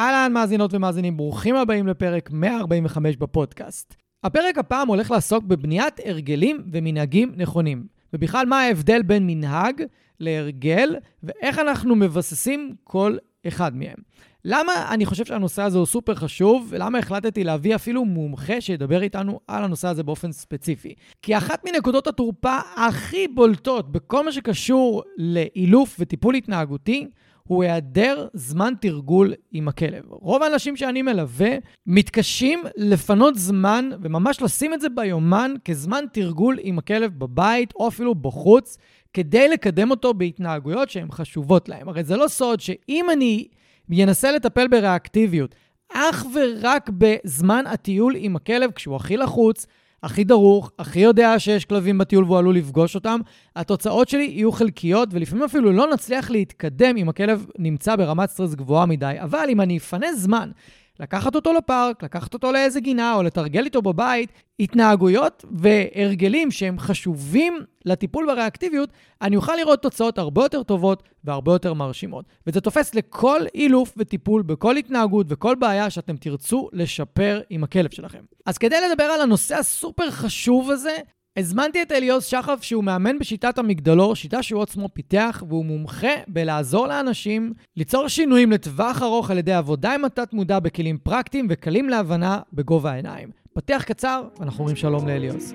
אהלן, מאזינות ומאזינים, ברוכים הבאים לפרק 145 בפודקאסט. הפרק הפעם הולך לעסוק בבניית הרגלים ומנהגים נכונים, ובכלל מה ההבדל בין מנהג להרגל, ואיך אנחנו מבססים כל אחד מהם. למה אני חושב שהנושא הזה הוא סופר חשוב, ולמה החלטתי להביא אפילו מומחה שידבר איתנו על הנושא הזה באופן ספציפי? כי אחת מנקודות התורפה הכי בולטות בכל מה שקשור לאילוף וטיפול התנהגותי, הוא היעדר זמן תרגול עם הכלב. רוב האנשים שאני מלווה מתקשים לפנות זמן וממש לשים את זה ביומן כזמן תרגול עם הכלב בבית או אפילו בחוץ, כדי לקדם אותו בהתנהגויות שהן חשובות להם. הרי זה לא סוד שאם אני אנסה לטפל בריאקטיביות אך ורק בזמן הטיול עם הכלב כשהוא הכי לחוץ, הכי דרוך, הכי יודע שיש כלבים בטיול והוא עלול לפגוש אותם, התוצאות שלי יהיו חלקיות, ולפעמים אפילו לא נצליח להתקדם אם הכלב נמצא ברמת סטרס גבוהה מדי. אבל אם אני אפנה זמן לקחת אותו לפארק, לקחת אותו לאיזה גינה או לתרגל איתו בבית, התנהגויות והרגלים שהם חשובים לטיפול בריאקטיביות, אני אוכל לראות תוצאות הרבה יותר טובות והרבה יותר מרשימות. וזה תופס לכל אילוף וטיפול בכל התנהגות וכל בעיה שאתם תרצו לשפר עם הכלב שלכם. אז כדי לדבר על הנושא הסופר חשוב הזה, הזמנתי את אליעוז שחף שהוא מאמן בשיטת המגדלור, שיטה שהוא עצמו פיתח, והוא מומחה בלעזור לאנשים ליצור שינויים לטווח ארוך על ידי עבודה עם התת-מודע בכלים פרקטיים וקלים להבנה בגובה העיניים. פתיח קצר, ואנחנו אומרים שלום לאליעוז.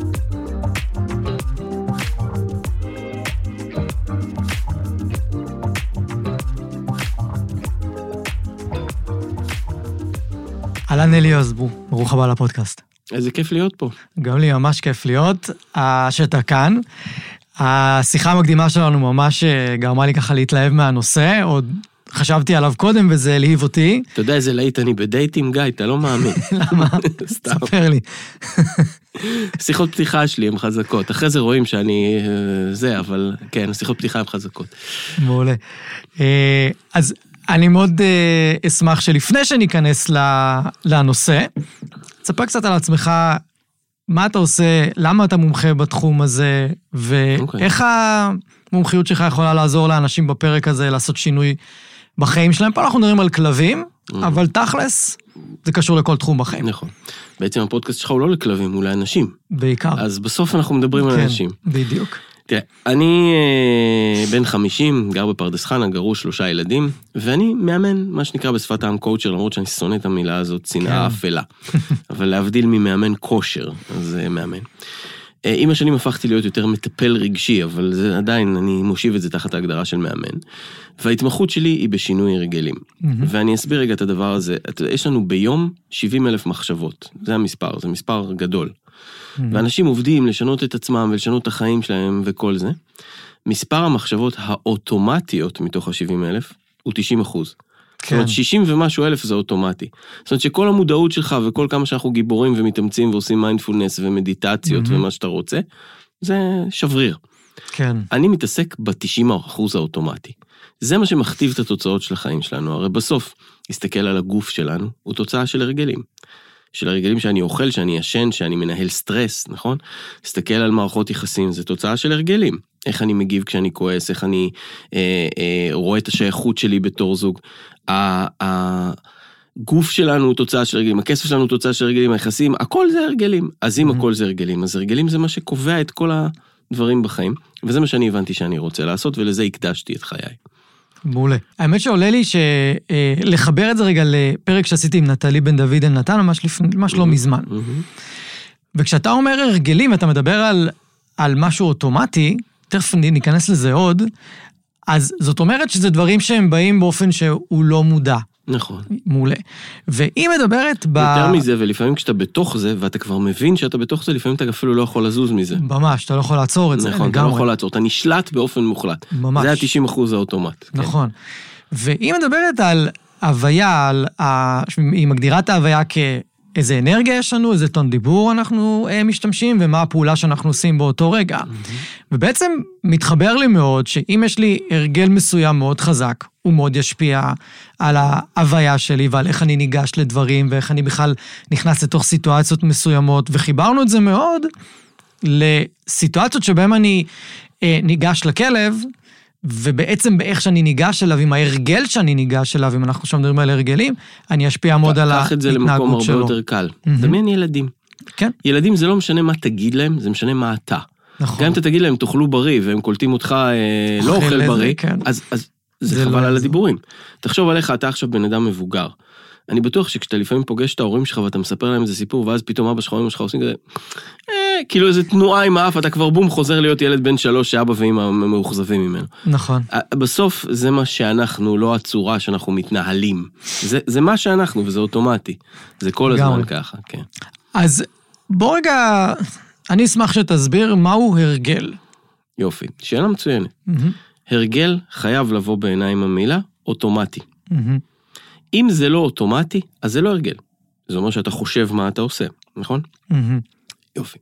אהלן אליעז, ברוך הבא לפודקאסט. איזה כיף להיות פה. גם לי ממש כיף להיות, שאתה כאן. השיחה המקדימה שלנו ממש אה, גרמה לי ככה להתלהב מהנושא, עוד חשבתי עליו קודם וזה העליב אותי. אתה יודע איזה להיט אני בדייט עם גיא, אתה לא מאמין. למה? סתם. ספר לי. שיחות פתיחה שלי הן חזקות, אחרי זה רואים שאני אה, זה, אבל כן, שיחות פתיחה הן חזקות. מעולה. אה, אז אני מאוד uh, אשמח שלפני שניכנס לנושא, תספר קצת על עצמך, מה אתה עושה, למה אתה מומחה בתחום הזה, ואיך okay. המומחיות שלך יכולה לעזור לאנשים בפרק הזה לעשות שינוי בחיים שלהם. פה אנחנו מדברים על כלבים, mm-hmm. אבל תכלס, זה קשור לכל תחום בחיים. נכון. בעצם הפודקאסט שלך הוא לא לכלבים, הוא לאנשים. בעיקר. אז בסוף אנחנו מדברים כן, על אנשים. בדיוק. תראה, אני אה, בן 50, גר בפרדס חנה, גרוש שלושה ילדים, ואני מאמן, מה שנקרא בשפת העם קואוצ'ר, למרות שאני שונא את המילה הזאת, שנאה כן. אפלה. אבל להבדיל ממאמן כושר, אז אה, מאמן. אה, עם השנים הפכתי להיות יותר מטפל רגשי, אבל זה עדיין, אני מושיב את זה תחת ההגדרה של מאמן. וההתמחות שלי היא בשינוי הרגלים. Mm-hmm. ואני אסביר רגע את הדבר הזה. יש לנו ביום 70 אלף מחשבות, זה המספר, זה מספר גדול. Mm-hmm. ואנשים עובדים לשנות את עצמם ולשנות את החיים שלהם וכל זה. מספר המחשבות האוטומטיות מתוך ה-70 אלף הוא 90 אחוז. כן. זאת אומרת, 60 ומשהו אלף זה אוטומטי. זאת אומרת שכל המודעות שלך וכל כמה שאנחנו גיבורים ומתאמצים ועושים מיינדפולנס ומדיטציות mm-hmm. ומה שאתה רוצה, זה שבריר. כן. אני מתעסק ב-90 אחוז האוטומטי. זה מה שמכתיב את התוצאות של החיים שלנו. הרי בסוף, להסתכל על הגוף שלנו, הוא תוצאה של הרגלים. של הרגלים שאני אוכל, שאני ישן, שאני מנהל סטרס, נכון? להסתכל על מערכות יחסים, זה תוצאה של הרגלים. איך אני מגיב כשאני כועס, איך אני אה, אה, רואה את השייכות שלי בתור זוג. הגוף שלנו הוא תוצאה של הרגלים, הכסף שלנו הוא תוצאה של הרגלים, היחסים, הכל זה הרגלים. אז אם mm-hmm. הכל זה הרגלים, אז הרגלים זה מה שקובע את כל הדברים בחיים, וזה מה שאני הבנתי שאני רוצה לעשות, ולזה הקדשתי את חיי. מעולה. האמת שעולה לי שלחבר אה, את זה רגע לפרק שעשיתי עם נטלי בן דוד אלנתן, ממש, לפני, ממש לא מזמן. וכשאתה אומר הרגלים, אתה מדבר על, על משהו אוטומטי, תכף ניכנס לזה עוד, אז זאת אומרת שזה דברים שהם באים באופן שהוא לא מודע. נכון. מעולה. והיא מדברת ב... יותר מזה, ולפעמים כשאתה בתוך זה, ואתה כבר מבין שאתה בתוך זה, לפעמים אתה אפילו לא יכול לזוז מזה. ממש, אתה לא יכול לעצור את זה נכון, אתה לא יכול לעצור, אתה נשלט באופן מוחלט. ממש. זה ה-90 אחוז האוטומט. כן. נכון. והיא מדברת על הוויה, על ה... היא מגדירה את ההוויה כאיזה אנרגיה יש לנו, איזה טון דיבור אנחנו אה, משתמשים, ומה הפעולה שאנחנו עושים באותו רגע. ובעצם מתחבר לי מאוד שאם יש לי הרגל מסוים מאוד חזק, הוא מאוד ישפיע על ההוויה שלי ועל איך אני ניגש לדברים ואיך אני בכלל נכנס לתוך סיטואציות מסוימות, וחיברנו את זה מאוד לסיטואציות שבהן אני אה, ניגש לכלב, ובעצם באיך שאני ניגש אליו, עם ההרגל שאני ניגש אליו, אם אנחנו עכשיו מדברים על הרגלים, אני אשפיע מאוד על ההתנהגות שלו. קח את זה למקום הרבה יותר קל. דמיין ילדים. כן. ילדים זה לא משנה מה תגיד להם, זה משנה מה אתה. נכון. גם אם אתה תגיד להם, תאכלו בריא, והם קולטים אותך אה, לא אוכל בריא, כן. אז, אז זה, זה חבל לא על. הדיבורים. תחשוב עליך, אתה עכשיו בן אדם מבוגר. אני בטוח שכשאתה לפעמים פוגש את ההורים שלך ואתה מספר להם איזה סיפור, ואז פתאום אבא שלך או אמא שלך עושים כזה, אה, כאילו איזה תנועה עם האף, אתה כבר בום חוזר להיות ילד בן שלוש שאבא ואמא מאוכזבים ממנו. נכון. בסוף זה מה שאנחנו, לא הצורה שאנחנו מתנהלים. זה, זה מה שאנחנו וזה אוטומטי. זה כל הזמן לגמרי. ככה, כן. אז בוא רגע, אני אשמח שתסביר מהו הרגל. יופי, שאלה מצוינת. מהמם, הרגל חייב לבוא בעיניים המילה אוטומטי. מהמם. אם זה לא אוטומטי, אז זה לא הרגל. זה אומר שאתה חושב מה אתה עושה, נכון? מהמם. יופי.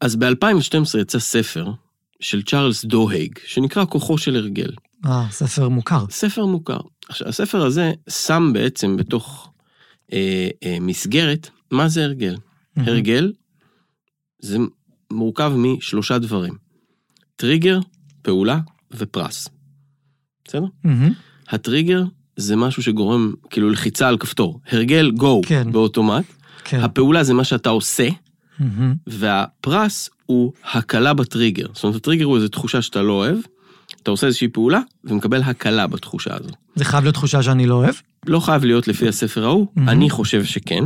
אז ב-2012 יצא ספר של צ'ארלס דוהייג, שנקרא כוחו של הרגל. אה, ספר מוכר. ספר מוכר. עכשיו, הספר הזה שם בעצם בתוך אה, אה, מסגרת, מה זה הרגל? מהמם. הרגל זה מורכב משלושה דברים. טריגר, פעולה ופרס. בסדר? מהמם. הטריגר זה משהו שגורם כאילו לחיצה על כפתור. הרגל, גו, כן. באוטומט. כן. הפעולה זה מה שאתה עושה, מהמם. והפרס הוא הקלה בטריגר. זאת אומרת, הטריגר הוא איזו תחושה שאתה לא אוהב, אתה עושה איזושהי פעולה ומקבל הקלה בתחושה הזאת. זה חייב להיות תחושה שאני לא אוהב? לא חייב להיות לפי הספר ההוא, מהמם. אני חושב שכן.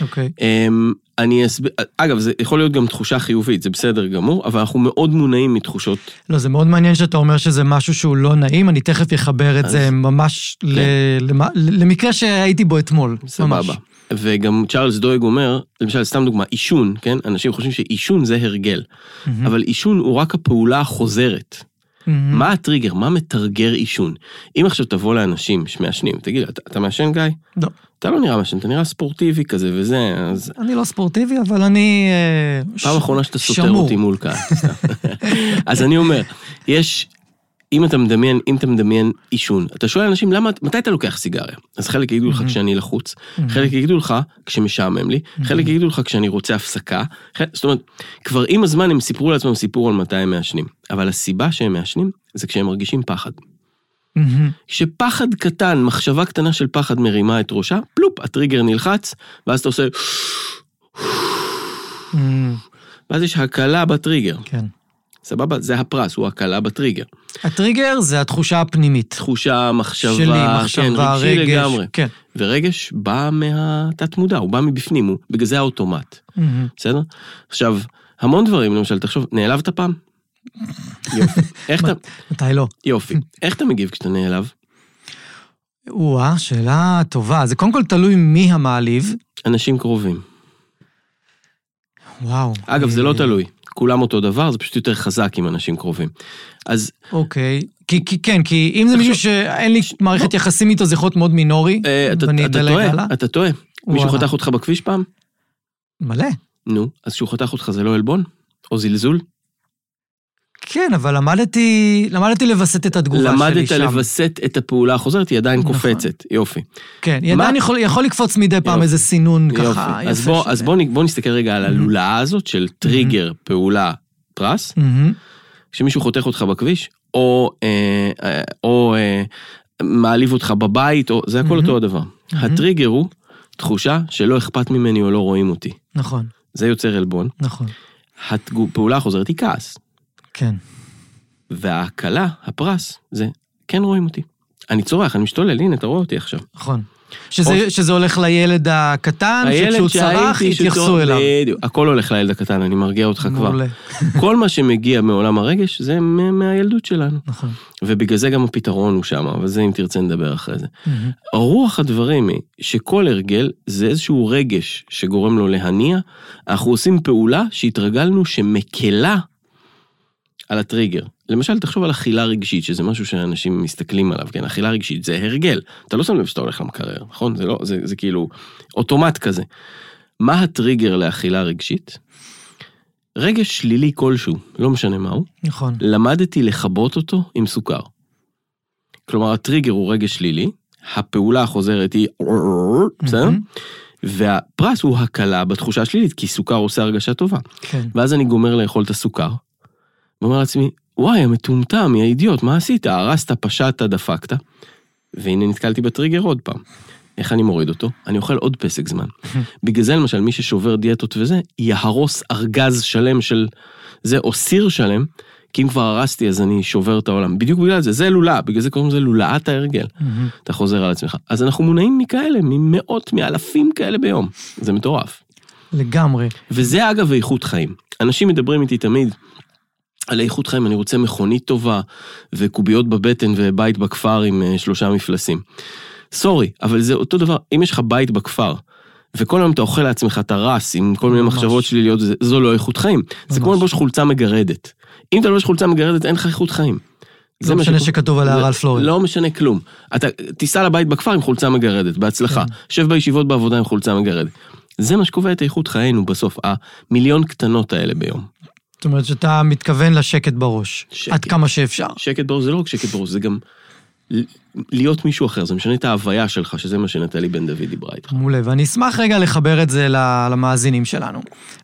אוקיי. אמ, אני אסביר, אגב, זה יכול להיות גם תחושה חיובית, זה בסדר גמור, אבל אנחנו מאוד מונעים מתחושות, לא, זה מאוד מעניין שאתה אומר שזה משהו שהוא לא נעים, אני תכף אחבר את אז- זה ממש ל- למ- למקרה שהייתי בו אתמול. סבבה. וגם צ'ארלס דויג אומר, למשל, סתם דוגמה, עישון, כן? אנשים חושבים שעישון זה הרגל, מהמם. אבל עישון הוא רק הפעולה החוזרת. מהמם. מה הטריגר? מה מתרגר עישון? אם עכשיו תבוא לאנשים שמעשנים, תגיד, אתה, אתה מעשן גיא? לא. אתה לא נראה מעשן, אתה נראה ספורטיבי כזה וזה, אז אני לא ספורטיבי, אבל אני... אה, פעם אחרונה שאתה סותר. אותי מול קהל. אז אני אומר, יש, אם אתה מדמיין, אם אתה מדמיין עישון, אתה שואל אנשים, למה, מתי אתה לוקח סיגריה? אז חלק יגידו לך. כשאני לחוץ. חלק יגידו לך כשמשעמם לי, חלק יגידו לך כשאני רוצה הפסקה, זאת אומרת, כבר עם הזמן הם סיפרו לעצמם סיפור על מתי הם מעשנים, אבל הסיבה שהם מעשנים זה כשהם מרגישים פחד. כשפחד קטן, מחשבה קטנה של פחד מרימה את ראשה, פלופ, הטריגר נלחץ, ואז אתה עושה. ואז יש הקלה בטריגר. כן. סבבה? זה הפרס, הוא הקלה בטריגר. הטריגר זה התחושה הפנימית. תחושה, מחשבה, שלי, כן, מחשבה, רגשי רגש. לגמרי. כן. ורגש בא מהתת מודע, הוא בא מבפנים, הוא, בגלל זה האוטומט, מהמם. בסדר? עכשיו, המון דברים, למשל, תחשוב, נעלבת פעם? יופי. איך אתה, מתי לא? יופי. איך אתה מגיב כשאתה נעלב? או-אה, שאלה טובה. זה קודם כל תלוי מי המעליב. אנשים קרובים. וואו. אגב, זה לא אה, תלוי. כולם אותו דבר, זה פשוט יותר חזק עם אנשים קרובים. אז אוקיי. כי, כי כן, כי אם זה מישהו שאין לי מערכת יחסים איתו, זה יכול להיות מאוד מינורי, אה, אתה, ואני אתה אדלג טועה, הלאה. אתה טועה. מישהו וואלה. חתך אותך בכביש פעם? מלא. נו, אז כשהוא חתך אותך זה לא עלבון? או זלזול? כן, אבל למדתי, למדתי לווסת את התגובה שלי למדת שם. לווסת את הפעולה החוזרת, היא עדיין נכון. קופצת. יופי. כן, מה- ידען יכול, יכול לקפוץ מדי פעם יופי. איזה סינון יופי. ככה אז יפה בוא. אז בוא, בוא נסתכל רגע על הלולאה הזאת של טריגר, פעולה, פרס. מהמם. כשמישהו חותך אותך בכביש, או, אה, אה, או אה, מעליב אותך בבית, או, זה הכל מהמם. אותו הדבר. מהמם. הטריגר הוא תחושה שלא אכפת ממני או לא רואים אותי. נכון, זה יוצר עלבון. נכון. הפעולה החוזרת היא כעס. כן. וההקלה, הפרס, זה כן רואים אותי. אני צורח, אני משתולל, הנה, אתה רואה אותי עכשיו. נכון. שזה, שזה הולך לילד הקטן, שכשהוא צרח, יתייחסו אליו. בדיוק, הכל הולך לילד הקטן, אני מרגיע אותך כבר. כל מה שמגיע מעולם הרגש זה מה- מהילדות שלנו. נכון. ובגלל זה גם הפתרון הוא שם, אבל זה אם תרצה נדבר אחרי זה. רוח הדברים היא שכל הרגל זה איזשהו רגש שגורם לו להניע, אנחנו עושים פעולה שהתרגלנו שמקלה על הטריגר. למשל, תחשוב על אכילה רגשית, שזה משהו שאנשים מסתכלים עליו, כן? אכילה רגשית זה הרגל. אתה לא שם לב שאתה הולך למקרר, נכון? זה לא, זה, זה כאילו אוטומט כזה. מה הטריגר לאכילה רגשית? רגש שלילי כלשהו, לא משנה מהו, נכון. למדתי לכבות אותו עם סוכר. כלומר, הטריגר הוא רגש שלילי, הפעולה החוזרת היא בסדר? והפרס הוא הקלה בתחושה השלילית, כי סוכר עושה הרגשה טובה. כן. ואז אני גומר לאכול את הסוכר, ואומר לעצמי, וואי, המטומטם, יא אידיוט, מה עשית? הרסת, פשטת, דפקת. והנה נתקלתי בטריגר עוד פעם. איך אני מוריד אותו? אני אוכל עוד פסק זמן. בגלל זה למשל, מי ששובר דיאטות וזה, יהרוס ארגז שלם של זה, או סיר שלם, כי אם כבר הרסתי אז אני שובר את העולם. בדיוק בגלל זה, זה לולאה, בגלל זה קוראים לזה לולאת ההרגל. אתה חוזר על עצמך. אז אנחנו מונעים מכאלה, ממאות, מאלפים כאלה ביום. זה מטורף. לגמרי. וזה אגב איכות חיים. אנשים מדברים איתי תמיד על איכות חיים, אני רוצה מכונית טובה, וקוביות בבטן ובית בכפר עם אה, שלושה מפלסים. סורי, אבל זה אותו דבר, אם יש לך בית בכפר, וכל היום אתה אוכל לעצמך את הרס עם כל מיני ממש. מחשבות שליליות, זה- זו לא איכות חיים. זה כמו ממש. ללבוש חולצה מגרדת. אם אתה לובש חולצה מגרדת, אין לך איכות חיים. לא משנה שקורה. שכתוב עליה זה- רל פלורי. לא משנה כלום. אתה תיסע לבית בכפר עם חולצה מגרדת, בהצלחה. כן. שב בישיבות בעבודה עם חולצה מגרדת. זה מה שקובע את איכות חיינו בסוף, המיליון קטנות האלה ביום. זאת אומרת שאתה מתכוון לשקט בראש. שקט. עד כמה שאפשר. שקט בראש זה לא רק שקט בראש, זה גם להיות מישהו אחר, זה משנה את ההוויה שלך, שזה מה שנטלי בן דוד דיברה איתך. מעולה, ואני אשמח רגע לחבר את זה למאזינים שלנו.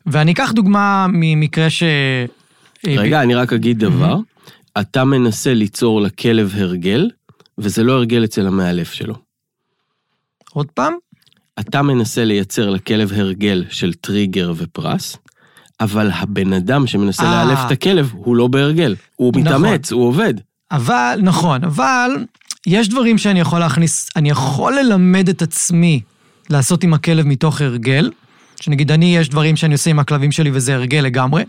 ואני אקח דוגמה ממקרה ש... רגע, אני רק אגיד דבר, אתה מנסה ליצור לכלב הרגל, וזה לא הרגל אצל המאלף שלו. עוד פעם? אתה מנסה לייצר לכלב הרגל של טריגר ופרס, אבל הבן אדם שמנסה אה. לאלף את הכלב, הוא לא בהרגל. הוא נכון. מתאמץ, הוא עובד. אבל, נכון, אבל יש דברים שאני יכול להכניס, אני יכול ללמד את עצמי לעשות עם הכלב מתוך הרגל, שנגיד אני, יש דברים שאני עושה עם הכלבים שלי וזה הרגל לגמרי.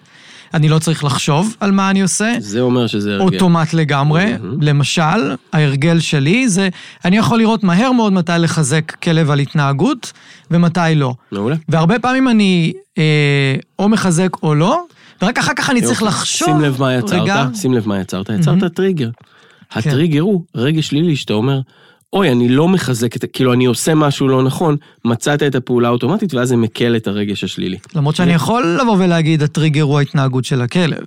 אני לא צריך לחשוב על מה אני עושה. זה אומר שזה הרגל. אוטומט לגמרי. מהמם. למשל, ההרגל שלי זה, אני יכול לראות מהר מאוד מתי לחזק כלב על התנהגות ומתי לא. מעולה. והרבה פעמים אני אה, או מחזק או לא, ורק אחר כך אני צריך יופי. לחשוב. שים לב מה יצרת, רגע, שים לב מה יצרת, יצרת טריגר. כן. הטריגר הוא רגש שלילי שאתה אומר, אוי, אני לא מחזק את, כאילו אני עושה משהו לא נכון, מצאת את הפעולה האוטומטית ואז זה מקל את הרגש השלילי. למרות שאני יכול לבוא ולהגיד, הטריגר הוא ההתנהגות של הכלב.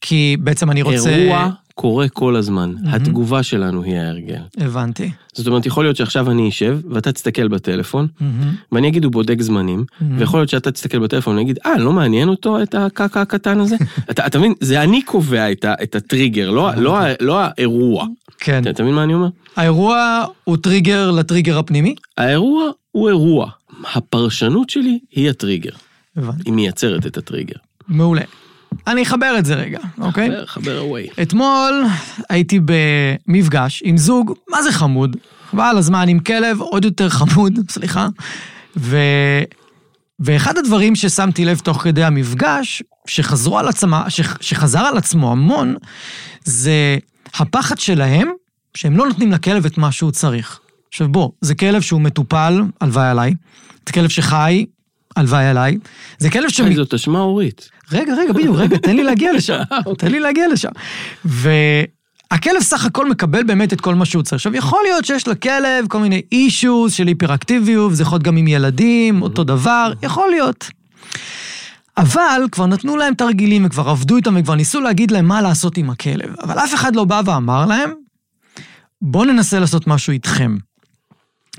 כי בעצם אני רוצה... אירוע קורה כל הזמן, התגובה שלנו היא ההרגל. הבנתי. זאת אומרת, יכול להיות שעכשיו אני אשב, ואתה תסתכל בטלפון, מהמם. ואני אגיד, הוא בודק זמנים, ויכול להיות שאתה תסתכל בטלפון ואני אגיד, אה, לא מעניין אותו את הקקה הקטן הזה? אתה אתה מבין? זה אני קובע את ה- את הטריגר, לא לא ה- לא האירוע. כן. אתה מבין מה אני אומר? האירוע הוא טריגר לטריגר הפנימי? האירוע הוא אירוע. הפרשנות שלי היא הטריגר. הבנתי. היא מייצרת את הטריגר. מעולה. אני אחבר את זה רגע, אוקיי? חבר, חבר away. אתמול הייתי במפגש עם זוג, מה זה חמוד? חבל הזמן, עם כלב עוד יותר חמוד, סליחה. ו... ואחד הדברים ששמתי לב תוך כדי המפגש, שחזרו על עצמה, ש... שחזר על עצמו המון, זה הפחד שלהם, שהם לא נותנים לכלב את מה שהוא צריך. עכשיו בוא, זה כלב שהוא מטופל, הלוואי עליי. זה כלב שחי, הלוואי עליי. זה כלב ש... היי, זאת אשמה הורית. רגע, רגע, בדיוק, רגע, תן לי להגיע לשם. תן לי להגיע לשם. והכלב סך הכל מקבל באמת את כל מה שהוא צריך. עכשיו, יכול להיות שיש לכלב כל מיני אישוז של היפראקטיביות, זה יכול להיות גם עם ילדים, אותו דבר, יכול להיות. אבל כבר נתנו להם תרגילים וכבר עבדו איתם וכבר ניסו להגיד להם מה לעשות עם הכלב. אבל אף אחד לא בא ואמר להם, בואו ננסה לעשות משהו איתכם.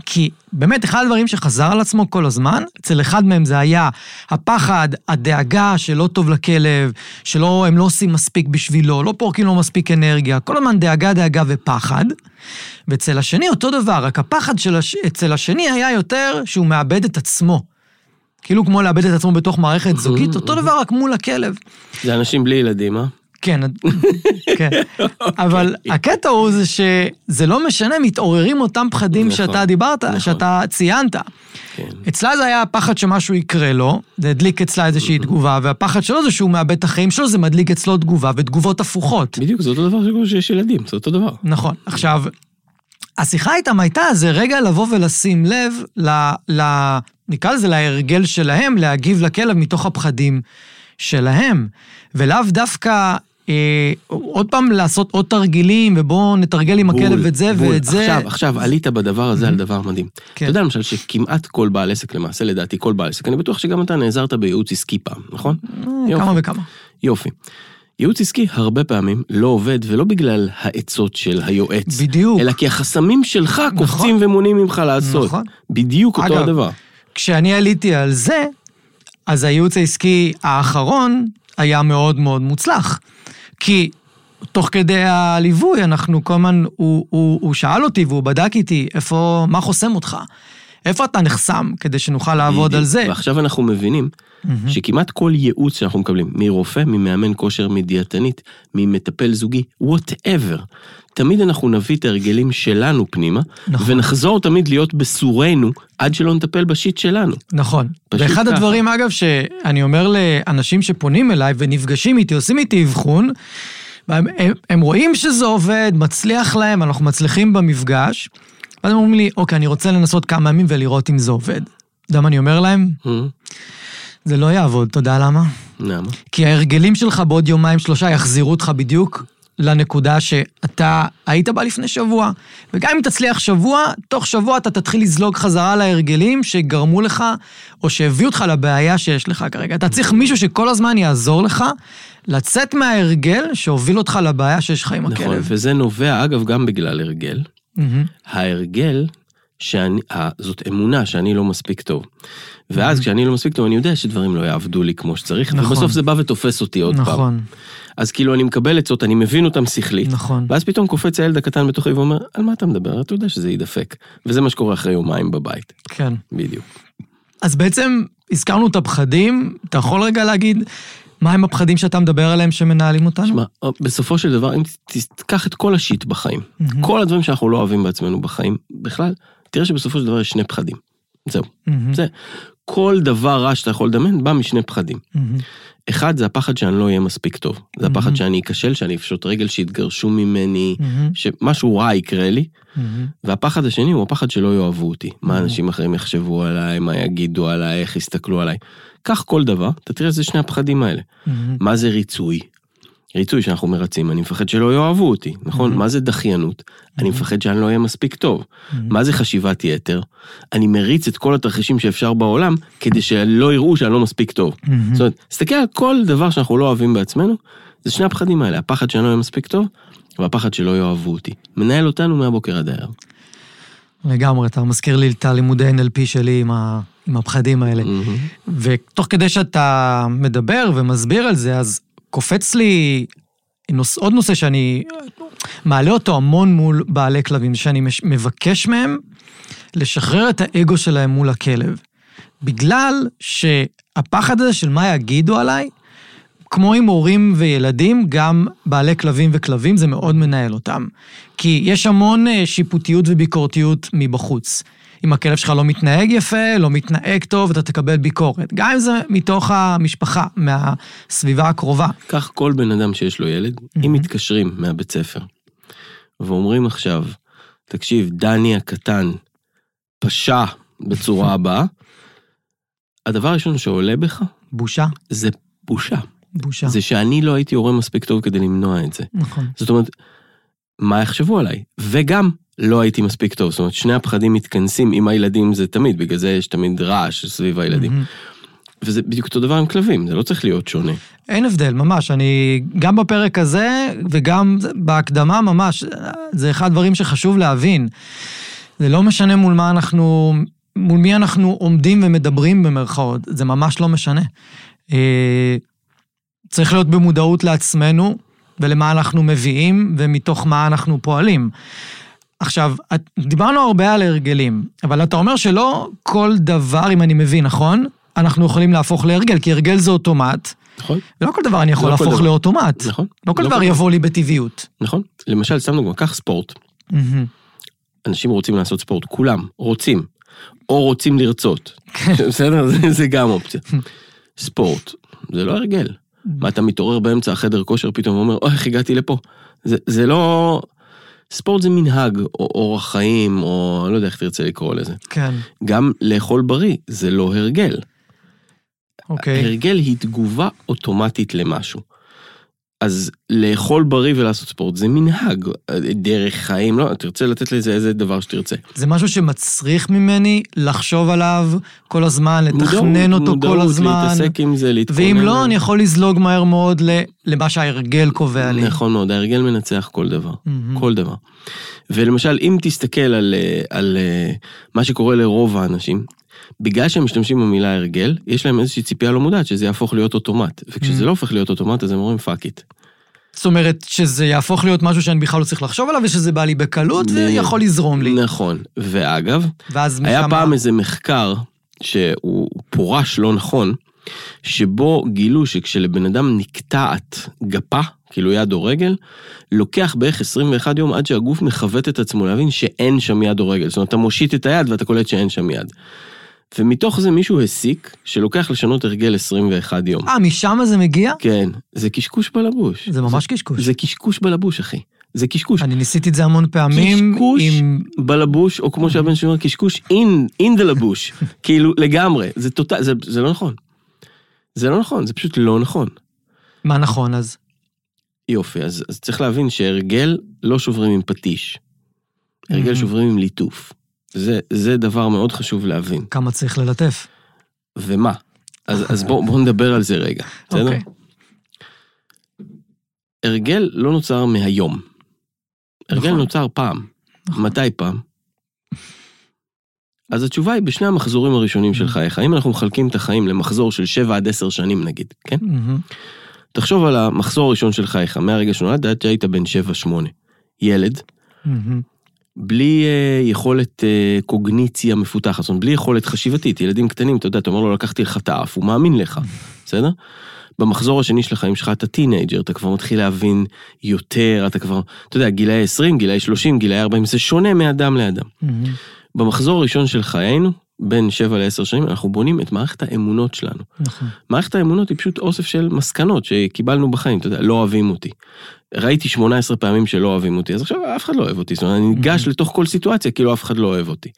כי באמת, אחד הדברים שחזר על עצמו כל הזמן, אצל אחד מהם זה היה הפחד, הדאגה שלא טוב לכלב, שלא, הם לא עושים מספיק בשבילו, לא פורקים לו מספיק אנרגיה, כל הזמן דאגה, דאגה ופחד. ואצל השני אותו דבר, רק הפחד של הש... אצל השני היה יותר שהוא מאבד את עצמו. כאילו כמו לאבד את עצמו בתוך מערכת זוגית, אותו דבר רק מול הכלב. זה אנשים בלי ילדים, אה? כן, כן. אבל הקטע הוא זה שזה לא משנה, מתעוררים אותם פחדים נכון, שאתה דיברת, נכון. שאתה ציינת. כן. אצלה זה היה הפחד שמשהו יקרה לו, זה הדליק אצלה איזושהי תגובה, והפחד שלו זה שהוא מאבד את החיים שלו, זה מדליק אצלו תגובה, ותגובות הפוכות. בדיוק, זה אותו דבר שקורה שיש ילדים, זה אותו דבר. נכון. עכשיו, השיחה איתם הייתה זה רגע לבוא ולשים לב נקרא לזה להרגל שלהם, להגיב לכלב מתוך הפחדים שלהם, ולאו דווקא... אה, עוד פעם לעשות עוד תרגילים, ובואו נתרגל עם הכלב בול, את זה בול. ואת זה. עכשיו, עכשיו, עלית בדבר הזה על דבר מדהים. כן. אתה יודע למשל שכמעט כל בעל עסק, למעשה לדעתי כל בעל עסק, אני בטוח שגם אתה נעזרת בייעוץ עסקי פעם, נכון? אה, יופי. כמה וכמה. יופי. ייעוץ עסקי הרבה פעמים לא עובד, ולא בגלל העצות של היועץ, בדיוק. אלא כי החסמים שלך קופצים ומונעים ממך לעשות. נכון. בדיוק אותו אגב, הדבר. כשאני עליתי על זה, אז הייעוץ העסקי האחרון היה מאוד מאוד מוצלח. כי תוך כדי הליווי, אנחנו כל הזמן, הוא, הוא, הוא שאל אותי והוא בדק איתי, איפה, מה חוסם אותך? איפה אתה נחסם כדי שנוכל לעבוד על זה? ועכשיו אנחנו מבינים שכמעט כל ייעוץ שאנחנו מקבלים, מרופא, ממאמן כושר, מדיאטנית, ממטפל זוגי, וואטאבר, תמיד אנחנו נביא את ההרגלים שלנו פנימה, נכון. ונחזור תמיד להיות בסורנו, עד שלא נטפל בשיט שלנו. נכון. ואחד ככה. הדברים, אגב, שאני אומר לאנשים שפונים אליי ונפגשים איתי, עושים איתי אבחון, והם, הם, הם רואים שזה עובד, מצליח להם, אנחנו מצליחים במפגש, ואז הם אומרים לי, אוקיי, אני רוצה לנסות כמה ימים ולראות אם זה עובד. אתה יודע מה אני אומר להם? אה? זה לא יעבוד, אתה יודע למה? למה? כי ההרגלים שלך בעוד יומיים שלושה יחזירו אותך בדיוק לנקודה שאתה היית בה לפני שבוע. וגם אם תצליח שבוע, תוך שבוע אתה תתחיל לזלוג חזרה להרגלים שגרמו לך, או שהביאו אותך לבעיה שיש לך כרגע. אתה צריך מישהו שכל הזמן יעזור לך לצאת מההרגל שהוביל אותך לבעיה שיש לך עם נכון, הכלב. וזה נובע אגב גם בגלל הרגל. מהמם. ההרגל, שאני, ה- זאת אמונה שאני לא מספיק טוב. ואז כשאני לא מספיק טוב, אני יודע שדברים לא יעבדו לי כמו שצריך, נכון. ובסוף זה בא ותופס אותי עוד פעם. נכון, אז כאילו אני מקבל עצות, אני מבין אותם שכלית. נכון. ואז פתאום קופץ הילד הקטן בתוכי ואומר, על מה אתה מדבר? אתה יודע שזה יידפק. וזה מה שקורה אחרי יומיים בבית. כן. בדיוק. אז בעצם הזכרנו את הפחדים, אתה יכול רגע להגיד מהם הפחדים שאתה מדבר עליהם שמנהלים אותנו? שמע, בסופו של דבר, אם תיקח את כל השיט בחיים, מהמם. כל הדברים שאנחנו לא אוהבים בעצמנו בחיים, בכלל, תראה שבסופו של דבר יש שני פחדים. זהו. מהמם. זה, כל דבר רע שאתה יכול לדמיין בא משני פחדים. מהמם. אחד, זה הפחד שאני לא אהיה מספיק טוב. זה הפחד. שאני אכשל, שאני אפשוט רגל, שיתגרשו ממני, מהמם. שמשהו רע יקרה לי. מהמם. והפחד השני הוא הפחד שלא יאהבו אותי. מה מהמם. אנשים אחרים יחשבו עליי, מה יגידו עליי, איך יסתכלו עליי. קח כל דבר, אתה תראה שזה שני הפחדים האלה. מהמם. מה זה ריצוי? ריצוי שאנחנו מרצים, אני מפחד שלא יאהבו אותי, נכון? מהמם. מה זה דחיינות? אני מפחד שאני לא אהיה מספיק טוב. מהמם. מה זה חשיבת יתר? אני מריץ את כל התרחישים שאפשר בעולם, כדי שלא יראו שאני לא מספיק טוב. מהמם. זאת אומרת, תסתכל על כל דבר שאנחנו לא אוהבים בעצמנו, זה שני הפחדים האלה, הפחד שאני לא אהיה מספיק טוב, והפחד שלא יאהבו אותי. מנהל אותנו מהבוקר עד הערב. לגמרי, אתה מזכיר לי את הלימודי NLP שלי עם, ה... עם הפחדים האלה. מהמם. ותוך כדי שאתה מדבר ומסביר על זה, אז קופץ לי נוס... עוד נושא שאני מעלה אותו המון מול בעלי כלבים, שאני מש... מבקש מהם לשחרר את האגו שלהם מול הכלב. בגלל שהפחד הזה של מה יגידו עליי, כמו עם הורים וילדים, גם בעלי כלבים וכלבים, זה מאוד מנהל אותם. כי יש המון אה, שיפוטיות וביקורתיות מבחוץ. אם הכלב שלך לא מתנהג יפה, לא מתנהג טוב, אתה תקבל ביקורת. גם אם זה מתוך המשפחה, מהסביבה הקרובה. קח כל בן אדם שיש לו ילד, אם מהמם. מתקשרים מהבית ספר, ואומרים עכשיו, תקשיב, דני הקטן פשע בצורה הבאה, הדבר הראשון שעולה בך בושה, זה בושה. בושה. זה שאני לא הייתי הורה מספיק טוב כדי למנוע את זה. נכון. זאת אומרת, מה יחשבו עליי? וגם, לא הייתי מספיק טוב. זאת אומרת, שני הפחדים מתכנסים עם הילדים זה תמיד, בגלל זה יש תמיד רעש סביב הילדים. מהמם. וזה בדיוק אותו דבר עם כלבים, זה לא צריך להיות שונה. אין הבדל, ממש. אני, גם בפרק הזה וגם בהקדמה ממש, זה אחד הדברים שחשוב להבין. זה לא משנה מול מה אנחנו, מול מי אנחנו עומדים ומדברים במרכאות, זה ממש לא משנה. אה, צריך להיות במודעות לעצמנו ולמה אנחנו מביאים ומתוך מה אנחנו פועלים. עכשיו, את- דיברנו הרבה על הרגלים, אבל אתה אומר שלא כל דבר, אם אני מבין, נכון? אנחנו יכולים להפוך להרגל, כי הרגל זה אוטומט. נכון, ולא כל דבר אני יכול לא להפוך דבר. לאוטומט. נכון. לא כל לא דבר כל- יבוא לי בטבעיות. נכון. למשל, סתם דוגמא, קח ספורט. מהמם. אנשים רוצים לעשות ספורט, כולם רוצים, או רוצים לרצות. בסדר? זה, זה גם אופציה. ספורט, זה לא הרגל. מה, אתה מתעורר באמצע החדר כושר פתאום ואומר, אוי, איך הגעתי לפה? זה, זה לא... ספורט זה מנהג, או אורח חיים, או לא יודע איך תרצה לקרוא לזה. כן, גם לאכול בריא, זה לא הרגל. אוקיי. הרגל היא תגובה אוטומטית למשהו. אז לאכול בריא ולעשות ספורט זה מנהג, דרך חיים, לא, תרצה לתת לזה איזה דבר שתרצה. זה משהו שמצריך ממני לחשוב עליו כל הזמן, לתכנן מודעות, אותו כל מודעות, הזמן. להתעסק עם זה, להתכונן. ואם לא, אני יכול לזלוג מהר מאוד למה שההרגל קובע לי. נכון מאוד, ההרגל מנצח כל דבר, מהמם. כל דבר. ולמשל, אם תסתכל על, אה, על אה, מה שקורה לרוב האנשים, בגלל שהם משתמשים במילה הרגל, יש להם איזושהי ציפייה לא מודעת שזה יהפוך להיות אוטומט. וכשזה Mm. לא הופך להיות אוטומט, אז הם אומרים fuck it. זאת אומרת שזה יהפוך להיות משהו שאני בכלל לא צריך לחשוב עליו, ושזה בא לי בקלות ויכול לזרום לי. נכון. ואגב, היה פעם איזה מחקר שהוא פורש לא נכון, שבו גילו שכשלבן אדם נקטעת גפה, כאילו יד או רגל, לוקח בערך 21 יום עד שהגוף מכוון את עצמו להבין שאין שם יד או רגל. זאת אומרת, אתה מושיט את היד ואתה קולט שאין שם יד. ומתוך זה מישהו הסיק שלוקח לשנות הרגל 21 יום. אה, משם זה מגיע? כן, זה קשקוש בלבוש. זה ממש קשקוש. זה קשקוש בלבוש, אחי. זה קשקוש. אני ניסיתי את זה המון פעמים. קשקוש עם... בלבוש, או כמו שהבן שלי אומר, קשקוש in the לבוש. כאילו, לגמרי. זה טוטל, זה, זה לא נכון. זה לא נכון, זה פשוט לא נכון. מה נכון אז? יופי, אז, אז צריך להבין שהרגל לא שוברים עם פטיש. הרגל Mhm. שוברים עם ליטוף. זה, זה דבר מאוד חשוב להבין. כמה צריך ללטף. ומה? אז, אז בואו בוא נדבר על זה רגע, בסדר? אוקיי. הרגל לא נוצר מהיום. הרגל נכון. נוצר פעם. נכון. מתי פעם? אז התשובה היא בשני המחזורים הראשונים. של חייך. אם אנחנו מחלקים את החיים למחזור של 7 עד 10 שנים נגיד, כן? מהמם. תחשוב על המחזור הראשון של חייך, מהרגע שנולדת עד שהיית בן 7-8. ילד, מהמם. בלי אה, יכולת אה, קוגניציה מפותחת, זאת אומרת, בלי יכולת חשיבתית. ילדים קטנים, אתה יודע, אתה אומר לו, לקחתי לך את האף, הוא מאמין לך, בסדר? במחזור השני של החיים שלך אתה טינאייג'ר, אתה כבר מתחיל להבין יותר, אתה כבר, אתה יודע, גילאי 20, גילאי 30, גילאי 40, זה שונה מאדם לאדם. מהמם. במחזור הראשון של חיינו, בין 7 ל-10 שנים, אנחנו בונים את מערכת האמונות שלנו. נכון. מערכת האמונות היא פשוט אוסף של מסקנות שקיבלנו בחיים, אתה יודע, לא אוהבים אותי. ראיתי 18 פעמים שלא אוהבים אותי, אז עכשיו אף אחד לא אוהב אותי, זאת אומרת, אני ניגש לתוך כל סיטואציה כאילו אף אחד לא אוהב אותי.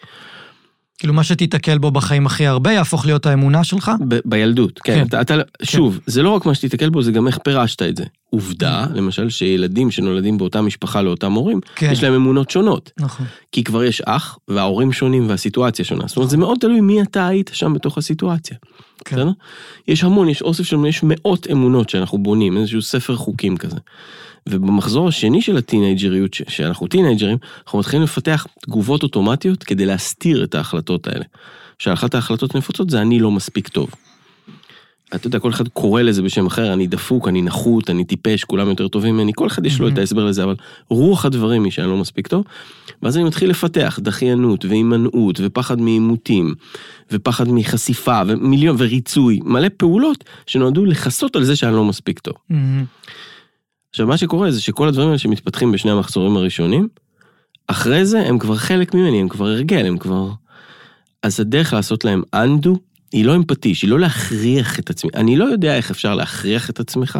כאילו מה שתיתקל בו בחיים הכי הרבה יהפוך להיות האמונה שלך? ב- בילדות, כן. כן. אתה, אתה, שוב, זה לא רק מה שתיתקל בו, זה גם איך פירשת את זה. עובדה, למשל, שילדים שנולדים באותה משפחה לאותם הורים, כן. יש להם אמונות שונות. נכון. כי כבר יש אח, וההורים שונים והסיטואציה שונה. זאת אומרת, זה מאוד תלוי מי אתה היית שם בתוך הסיטואציה. כן. בסדר? יש המון, יש אוסף של, יש מאות אמונות שאנחנו בונים, איזשהו ספר חוקים כזה. ובמחזור השני של הטינג'ריות, שאנחנו טינג'רים, אנחנו מתחילים לפתח תגובות אוטומטיות כדי להסתיר את ההחלטות האלה. שאחת ההחלטות הנפוצות זה אני לא מספיק טוב. אתה יודע, כל אחד קורא לזה בשם אחר, אני דפוק, אני נחות, אני טיפש, כולם יותר טובים ממני, כל אחד יש לו את ההסבר לזה, אבל רוח הדברים היא שאני לא מספיק טוב. ואז אני מתחיל לפתח דחיינות והימנעות ופחד מעימותים ופחד מחשיפה ומיליון וריצוי, מלא פעולות שנועדו לכסות על זה שאני לא מספיק טוב. מהמם. עכשיו מה שקורה זה שכל הדברים האלה שמתפתחים בשני המחזורים הראשונים, אחרי זה הם כבר חלק ממני, הם כבר הרגל, הם כבר... אז הדרך לעשות להם undo היא לא עם פטיש, היא לא להכריח את עצמי. אני לא יודע איך אפשר להכריח את עצמך,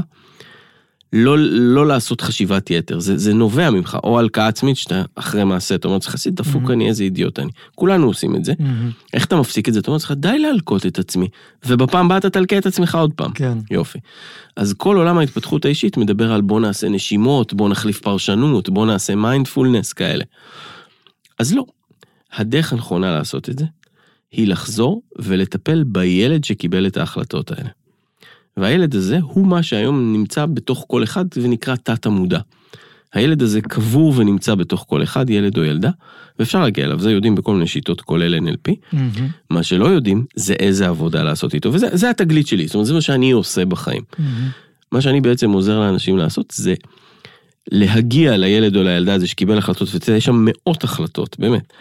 לא, לא לעשות חשיבת יתר, זה, זה נובע ממך, או הלקאה עצמית שאתה אחרי מעשה, אתה אומר לעצמך, עשית דפוק Mhm. אני, איזה אידיוט אני. כולנו עושים את זה. מהמם. איך אתה מפסיק את זה? אתה אומר לעצמך, די להלקות את עצמי, ובפעם הבאה אתה תלקה את עצמך עוד פעם. כן. יופי. אז כל עולם ההתפתחות האישית מדבר על בוא נעשה נשימות, בוא נחליף פרשנות, בוא נעשה מיינדפולנס כאלה. אז לא. הדרך הנכונה לעשות את זה, היא לחזור ולטפל בילד שקיבל את ההחלטות האלה. והילד הזה הוא מה שהיום נמצא בתוך כל אחד ונקרא תת המודע. הילד הזה קבור ונמצא בתוך כל אחד, ילד או ילדה, ואפשר להגיע אליו, זה יודעים בכל מיני שיטות, כולל NLP. מהמם. מה שלא יודעים זה איזה עבודה לעשות איתו, וזה זה התגלית שלי, זאת אומרת זה מה שאני עושה בחיים. מהמם. מה שאני בעצם עוזר לאנשים לעשות זה להגיע לילד או לילדה הזה שקיבל החלטות, ויש שם מאות החלטות, באמת.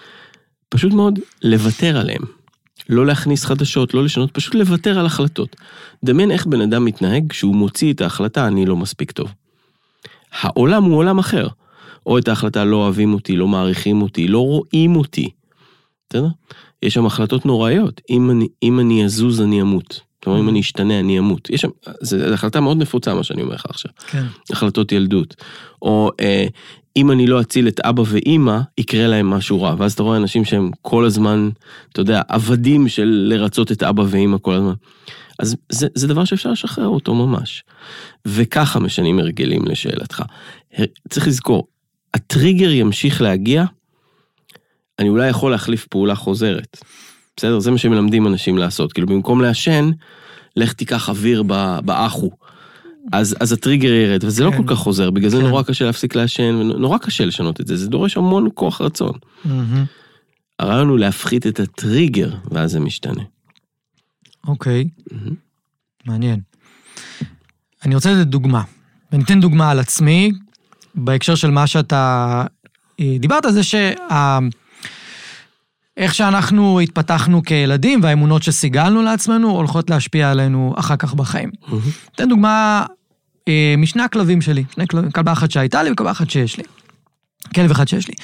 פשוט מאוד לוותר עליהם. לא להכניס חדשות, לא לשנות, פשוט לוותר על החלטות. דמיין איך בן אדם מתנהג כשהוא מוציא את ההחלטה, אני לא מספיק טוב. העולם הוא עולם אחר. או את ההחלטה לא אוהבים אותי, לא מעריכים אותי, לא רואים אותי. בסדר? יש שם החלטות נוראיות. אם אני, אם אני אזוז, אני אמות. אומרת, אם אני אשתנה, אני אמות. יש שם, זו החלטה מאוד נפוצה, מה שאני אומר לך עכשיו. כן. החלטות ילדות. או אה, אם אני לא אציל את אבא ואימא, יקרה להם משהו רע. ואז אתה רואה אנשים שהם כל הזמן, אתה יודע, עבדים של לרצות את אבא ואימא כל הזמן. אז זה, זה דבר שאפשר לשחרר אותו ממש. וככה משנים הרגלים לשאלתך. צריך לזכור, הטריגר ימשיך להגיע, אני אולי יכול להחליף פעולה חוזרת. בסדר? זה מה שמלמדים אנשים לעשות. כאילו, במקום לעשן, לך תיקח אוויר באחו. אז, אז הטריגר ירד, וזה לא כן. לא כל כך חוזר, בגלל זה כן. נורא קשה להפסיק לעשן, ונורא קשה לשנות את זה, זה דורש המון כוח רצון. מהמם. הרעיון הוא להפחית את הטריגר, ואז זה משתנה. אוקיי, מהמם. מעניין. אני רוצה לתת דוגמה. ואני אתן דוגמה על עצמי, בהקשר של מה שאתה אה, דיברת, זה שה... איך שאנחנו התפתחנו כילדים והאמונות שסיגלנו לעצמנו הולכות להשפיע עלינו אחר כך בחיים. אתן דוגמה אה, משני הכלבים שלי, שני כלבים, כלבה אחת שהייתה לי וכלבה אחת שיש לי. כלב אחד שיש לי.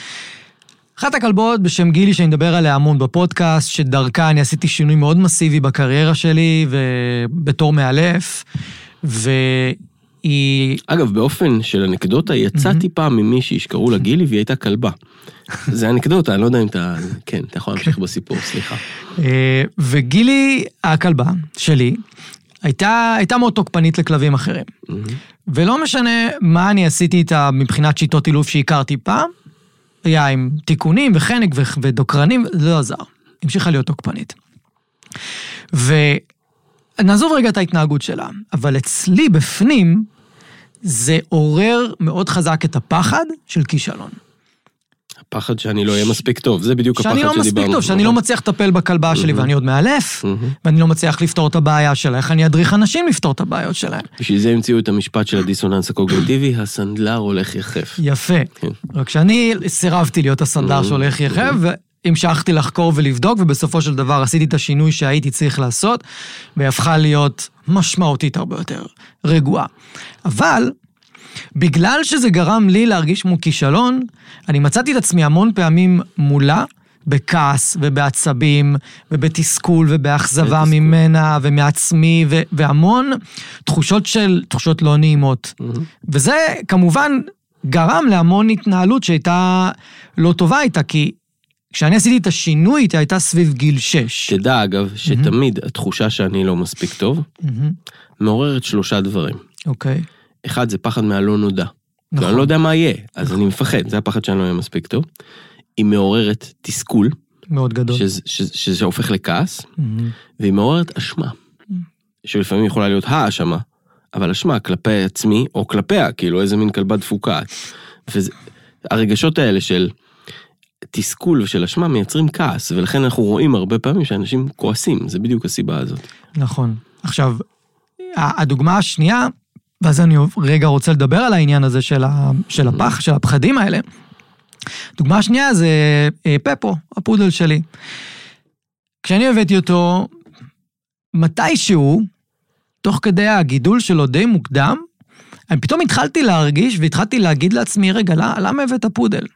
אחת הכלבות בשם גילי, שאני מדבר עליה המון בפודקאסט, שדרכה אני עשיתי שינוי מאוד מסיבי בקריירה שלי ובתור מאלף, והיא... אגב, באופן של אנקדוטה, יצאתי פעם ממישהי שקראו לה גילי והיא הייתה כלבה. זה אנקדוטה, אני לא יודע אם אתה... כן, אתה יכול להמשיך בסיפור, סליחה. אה, וגילי, הכלבה שלי, הייתה, הייתה מאוד תוקפנית לכלבים אחרים. מהמם. ולא משנה מה אני עשיתי איתה מבחינת שיטות אילוף שהכרתי פעם, היה עם תיקונים וחנק ודוקרנים, זה לא עזר. המשיכה להיות תוקפנית. ונעזוב רגע את ההתנהגות שלה, אבל אצלי בפנים, זה עורר מאוד חזק את הפחד של כישלון. הפחד שאני לא אהיה מספיק טוב, זה בדיוק הפחד שאני שדיברנו. לא מספיק טוב, שאני? לא מצליח לטפל בכלבה שלי. ואני עוד מאלף. ואני לא מצליח לפתור את הבעיה שלה, איך אני אדריך אנשים לפתור את הבעיות שלהם. בשביל זה המציאו את המשפט של הדיסוננס הקוגניטיבי, הסנדלר הולך יחף. יפה. כן. רק שאני סירבתי להיות הסנדלר שהולך יחף, והמשכתי לחקור ולבדוק, ובסופו של דבר עשיתי את השינוי שהייתי צריך לעשות, והיא הפכה להיות משמעותית הרבה יותר רגועה. אבל, בגלל שזה גרם לי להרגיש כמו כישלון, אני מצאתי את עצמי המון פעמים מולה, בכעס ובעצבים ובתסכול ובאכזבה. ממנה ומעצמי ו- והמון תחושות של, תחושות לא נעימות. מהמם. וזה כמובן גרם להמון התנהלות שהייתה לא טובה איתה, כי כשאני עשיתי את השינוי איתה הייתה סביב גיל 6. תדע אגב, שתמיד התחושה שאני לא מספיק טוב, מעוררת שלושה דברים. אוקיי, אחד זה פחד מהלא נודע. נכון. אני לא יודע מה יהיה, אז אני מפחד, זה הפחד שאני לא אהיה מספיק טוב. היא מעוררת תסכול, מאוד גדול. שזה, שזה, שזה הופך לכעס, מהמם. והיא מעוררת אשמה. שלפעמים יכולה להיות האשמה, אבל אשמה כלפי עצמי או כלפיה, כאילו איזה מין כלבה דפוקה. והרגשות האלה של תסכול ושל אשמה מייצרים כעס, ולכן אנחנו רואים הרבה פעמים שאנשים כועסים, זה בדיוק הסיבה הזאת. נכון. עכשיו, הדוגמה השנייה, ואז אני רגע רוצה לדבר על העניין הזה של, ה, של הפח, של הפחדים האלה. דוגמה שנייה זה אה, פפו, הפודל שלי. כשאני הבאתי אותו, מתישהו, תוך כדי הגידול שלו די מוקדם, אני פתאום התחלתי להרגיש והתחלתי להגיד לעצמי, רגע, למה הבאת פודל?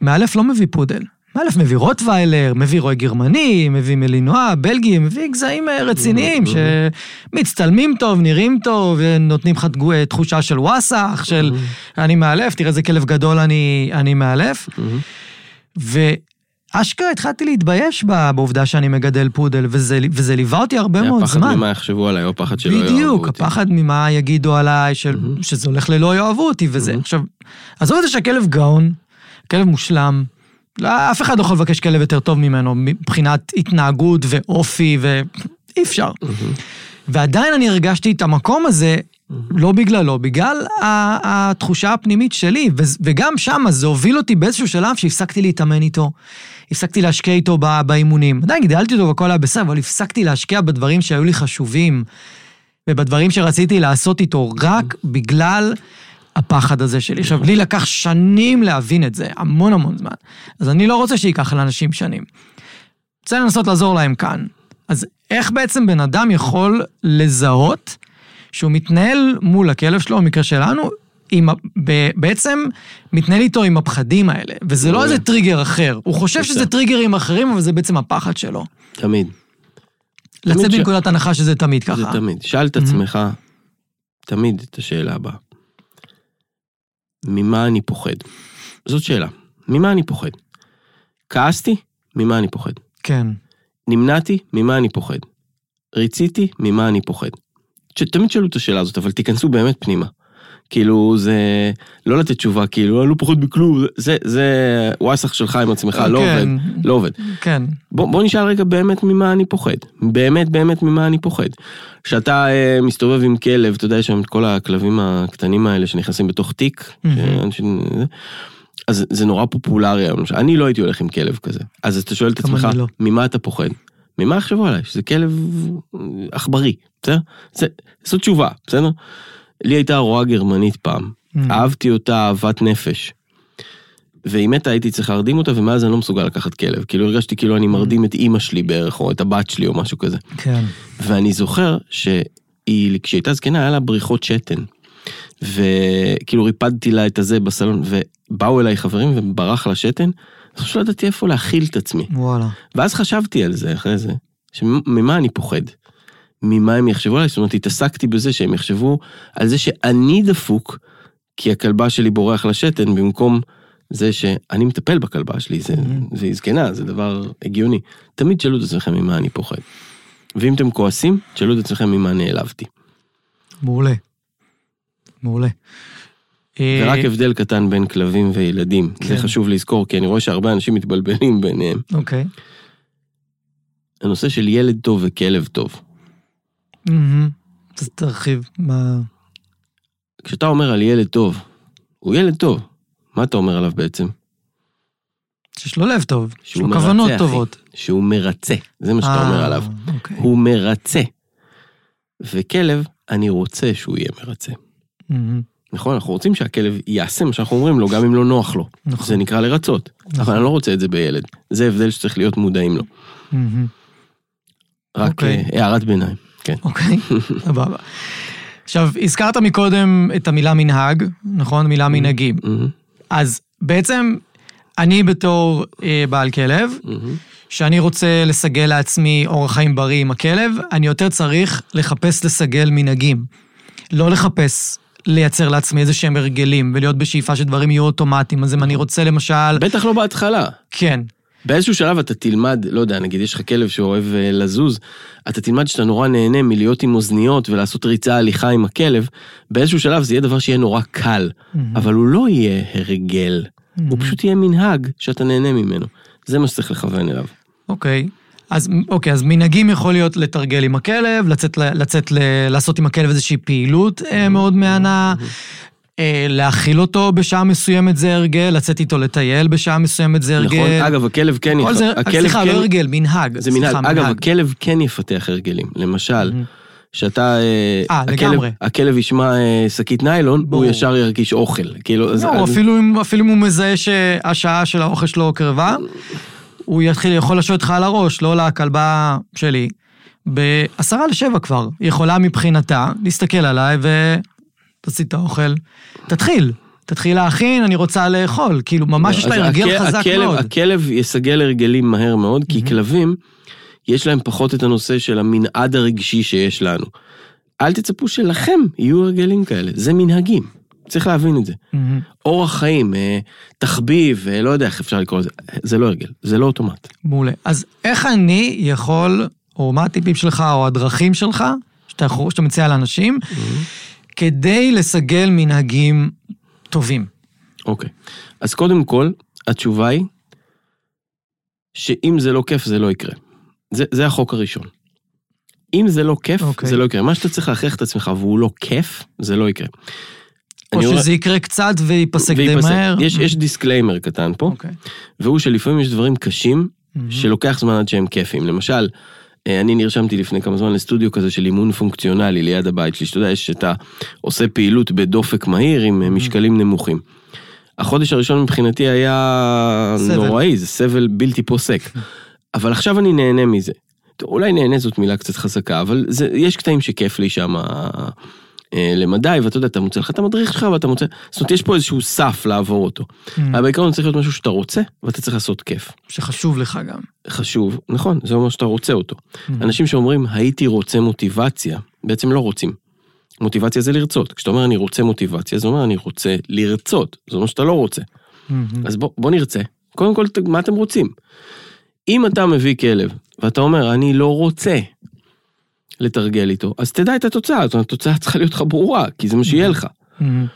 מאלף לא מביא פודל. מאלף מביא רוטוויילר, מביא רועה גרמני, מביא מלינוע, בלגי, מביא גזעים אה, רציניים שמצטלמים טוב, נראים טוב, ונותנים לך תגו- תחושה של וואסאח, של אני מאלף, תראה איזה כלב גדול אני, אני מאלף. ואשכרה התחלתי להתבייש בעובדה שאני מגדל פודל, וזה, וזה ליווה אותי הרבה מאוד הפחד זמן. ממה יחשבו עליי, או הפחד שלא יאהבו אותי. בדיוק, הפחד ממה יגידו עליי, של. שזה הולך ללא יאהבו אותי וזה. עכשיו, עזוב את זה שהכלב גאון, כלב מושלם, לא, אף אחד לא יכול לבקש כלב יותר טוב ממנו מבחינת התנהגות ואופי, ואי אפשר. מהמם. ועדיין אני הרגשתי את המקום הזה, לא בגללו, בגלל ה- התחושה הפנימית שלי, ו- וגם שם זה הוביל אותי באיזשהו שלב שהפסקתי להתאמן איתו, הפסקתי להשקיע איתו באימונים. עדיין גידלתי אותו והכל היה בסדר, אבל הפסקתי להשקיע בדברים שהיו לי חשובים, ובדברים שרציתי לעשות איתו, רק בגלל הפחד הזה שלי. עכשיו, לי לקח שנים להבין את זה, המון המון זמן. אז אני לא רוצה שייקח לאנשים שנים. רוצה לנסות לעזור להם כאן. אז איך בעצם בן אדם יכול לזהות שהוא מתנהל מול הכלב שלו, במקרה שלנו, עם, ב, בעצם מתנהל איתו עם הפחדים האלה, וזה לא. איזה טריגר אחר. הוא חושב שזה. טריגרים אחרים, אבל זה בעצם הפחד שלו. תמיד. לצאת ש- מנקודת הנחה שזה תמיד זה ככה. תמיד. שאל את. עצמך תמיד את השאלה הבאה. ממה אני פוחד? זאת שאלה. ממה אני פוחד? כעסתי? ממה אני פוחד? כן. נמנעתי? ממה אני פוחד? ריציתי? ממה אני פוחד? ש- תמיד שאלו את השאלה הזאת, אבל תיכנסו באמת פנימה. כאילו, זה... לא לתת תשובה, כאילו, אני לא פוחד בכלום, זה, זה וואסך שלך עם עצמך, לא כן. עובד, לא עובד. כן. בוא, בוא נשאל רגע באמת ממה אני פוחד. באמת באמת ממה אני פוחד. כשאתה אה, מסתובב עם כלב, אתה יודע, יש שם את כל הכלבים הקטנים האלה שנכנסים בתוך תיק. שאנשים- אז זה נורא פופולרי היום. אני לא הייתי הולך עם כלב כזה. אז אתה שואל את עצמך, לא. ממה אתה פוחד? ממה יחשבו עליי? שזה כלב עכברי, בסדר? זה- זו תשובה, בסדר? לי הייתה רועה גרמנית פעם. Mm. אהבתי אותה אהבת נפש. והיא מתה, הייתי צריך להרדים אותה, ומאז אני לא מסוגל לקחת כלב. כאילו הרגשתי כאילו אני מרדים את אימא שלי בערך, או את הבת שלי, או משהו כזה. כן. ואני זוכר שהיא, כשהיא הייתה זקנה, היה לה בריחות שתן. וכאילו ריפדתי לה את הזה בסלון, ובאו אליי חברים וברח לה שתן, אז פשוט לא ידעתי איפה להכיל את עצמי. וואלה. ואז חשבתי על זה אחרי זה, שממה אני פוחד? ממה הם יחשבו עליי? זאת אומרת, התעסקתי בזה שהם יחשבו על זה שאני דפוק, כי הכלבה שלי בורח לשתן, במקום זה שאני מטפל בכלבה שלי, זה, Mhm. והיא זקנה, זה דבר הגיוני. תמיד תשאלו את עצמכם ממה אני פוחד. ואם אתם כועסים, תשאלו את עצמכם ממה נעלבתי. מעולה. מעולה. אה, ורק הבדל קטן בין כלבים וילדים, זה כן. חשוב לזכור, כי אני רואה שהרבה אנשים מתבלבלים ביניהם. אוקיי. הנושא של ילד טוב וכלב טוב. אז תרחיב. מה... כשאתה אומר על ילד טוב, הוא ילד טוב, מה אתה אומר עליו בעצם? שיש לו לב טוב. יש לו מרצה, כוונות אחי. טובות. שהוא מרצה, זה מה שאתה אומר אה, עליו. אוקיי. הוא מרצה. וכלב, אני רוצה שהוא יהיה מרצה. מהמם. נכון? אנחנו רוצים שהכלב יעשה מה שאנחנו אומרים לו, גם אם לא נוח לו. נכון. זה נקרא לרצות. נכון. אבל אני לא רוצה את זה בילד. זה הבדל שצריך להיות מודעים לו. מהמם. רק אוקיי. אה, הערת ביניים. כן. אוקיי, סבבה. עכשיו, הזכרת מקודם את המילה מנהג, נכון? מילה מנהגים. מהמם, אז בעצם, אני בתור אה, בעל כלב, מהמם. שאני רוצה לסגל לעצמי אורח חיים בריא עם הכלב, אני יותר צריך לחפש לסגל מנהגים. לא לחפש לייצר לעצמי איזה שהם הרגלים, ולהיות בשאיפה שדברים יהיו אוטומטיים. אז אם אני רוצה למשל... בטח לא בהתחלה. כן, באיזשהו שלב אתה תלמד, לא יודע, נגיד יש לך כלב שאוהב אה, לזוז, אתה תלמד שאתה נורא נהנה מלהיות עם אוזניות ולעשות ריצה הליכה עם הכלב, באיזשהו שלב זה יהיה דבר שיהיה נורא קל, אבל הוא לא יהיה הרגל, הוא פשוט יהיה מנהג שאתה נהנה ממנו. זה מה שצריך לכוון אליו. אוקיי. אז, אוקיי, אז מנהגים יכול להיות לתרגל עם הכלב, לצאת, לצאת ל, לעשות עם הכלב איזושהי פעילות אה, מאוד מהנה, אה, להאכיל אותו בשעה מסוימת זה הרגל, לצאת איתו לטייל בשעה מסוימת זה הרגל. נכון? אגב, הכלב כן... כל יפ- זה, הכלב סליחה, כן- לא הרגל, מנהג. זה מנהג. סליחה, אגב, הכלב כן יפתח הרגלים. למשל, שאתה... אה, אה, לגמרי. הכלב ישמע אה, שקית ניילון, הוא ברור. ישר ירגיש אוכל. כאילו, לא, אפילו אם, אפילו אם הוא מזהה שהשעה של האוכל שלו קרבה, הוא יתחיל, יכול לשבת לך על הראש, לא לכלבה שלי. בעשרה לשבע כבר. היא יכולה מבחינתה להסתכל עליי ותוציא את האוכל. תתחיל. תתחיל להכין, אני רוצה לאכול. כאילו, ממש יש לה הרגל הכ- חזק הכלב, מאוד. הכלב יסגל הרגלים מהר מאוד, כי כלבים, יש להם פחות את הנושא של המנעד הרגשי שיש לנו. אל תצפו שלכם יהיו הרגלים כאלה, זה מנהגים. צריך להבין את זה. מהמם. אורח חיים, אה, תחביב, אה, לא יודע איך אפשר לקרוא לזה, זה לא הרגל, זה לא אוטומט. מעולה. אז איך אני יכול, או מה הטיפים שלך, או הדרכים שלך, שאתה, שאתה מציע לאנשים, כדי לסגל מנהגים טובים? אוקיי. אז קודם כל, התשובה היא, שאם זה לא כיף, זה לא יקרה. זה, זה החוק הראשון. אם זה לא כיף, אוקיי. זה לא יקרה. מה שאתה צריך להכריח את עצמך והוא לא כיף, זה לא יקרה. או אני אומר- שזה יקרה קצת וייפסק די. מהר? יש, יש disclaimer קטן פה, אוקיי. והוא שלפעמים יש דברים קשים מהמם. שלוקח זמן עד שהם כיפים. למשל, אני נרשמתי לפני כמה זמן לסטודיו כזה של אימון פונקציונלי ליד הבית שלי, שאתה יודע, שאתה עושה פעילות בדופק מהיר עם אה, משקלים נמוכים. החודש הראשון מבחינתי היה סבל. נוראי, זה סבל בלתי פוסק. אבל עכשיו אני נהנה מזה. אולי נהנה זאת מילה קצת חזקה, אבל זה, יש קטעים שכיף לי שם אה, למדי, ואתה יודע, אתה מוצא לך את המדריך שלך ואתה מוצא, זאת אומרת, יש פה איזשהו סף לעבור אותו. Mm. אבל בעיקרון צריך להיות משהו שאתה רוצה, ואתה צריך לעשות כיף. שחשוב לך גם. חשוב, נכון, זה אומר שאתה רוצה אותו. Mm. אנשים שאומרים, הייתי רוצה מוטיבציה, בעצם לא רוצים. מוטיבציה זה לרצות. כשאתה אומר אני רוצה מוטיבציה, זה אומר אני רוצה לרצות. זה אומר שאתה לא רוצה. מהמם. אז בוא, בוא נרצה. קודם כל, מה אתם רוצים? אם אתה מביא כלב, ואתה אומר, אני לא רוצה לתרגל איתו, אז תדע את התוצאה, זאת אומרת, התוצאה צריכה להיות לך ברורה, כי זה מה שיהיה לך. מהמם.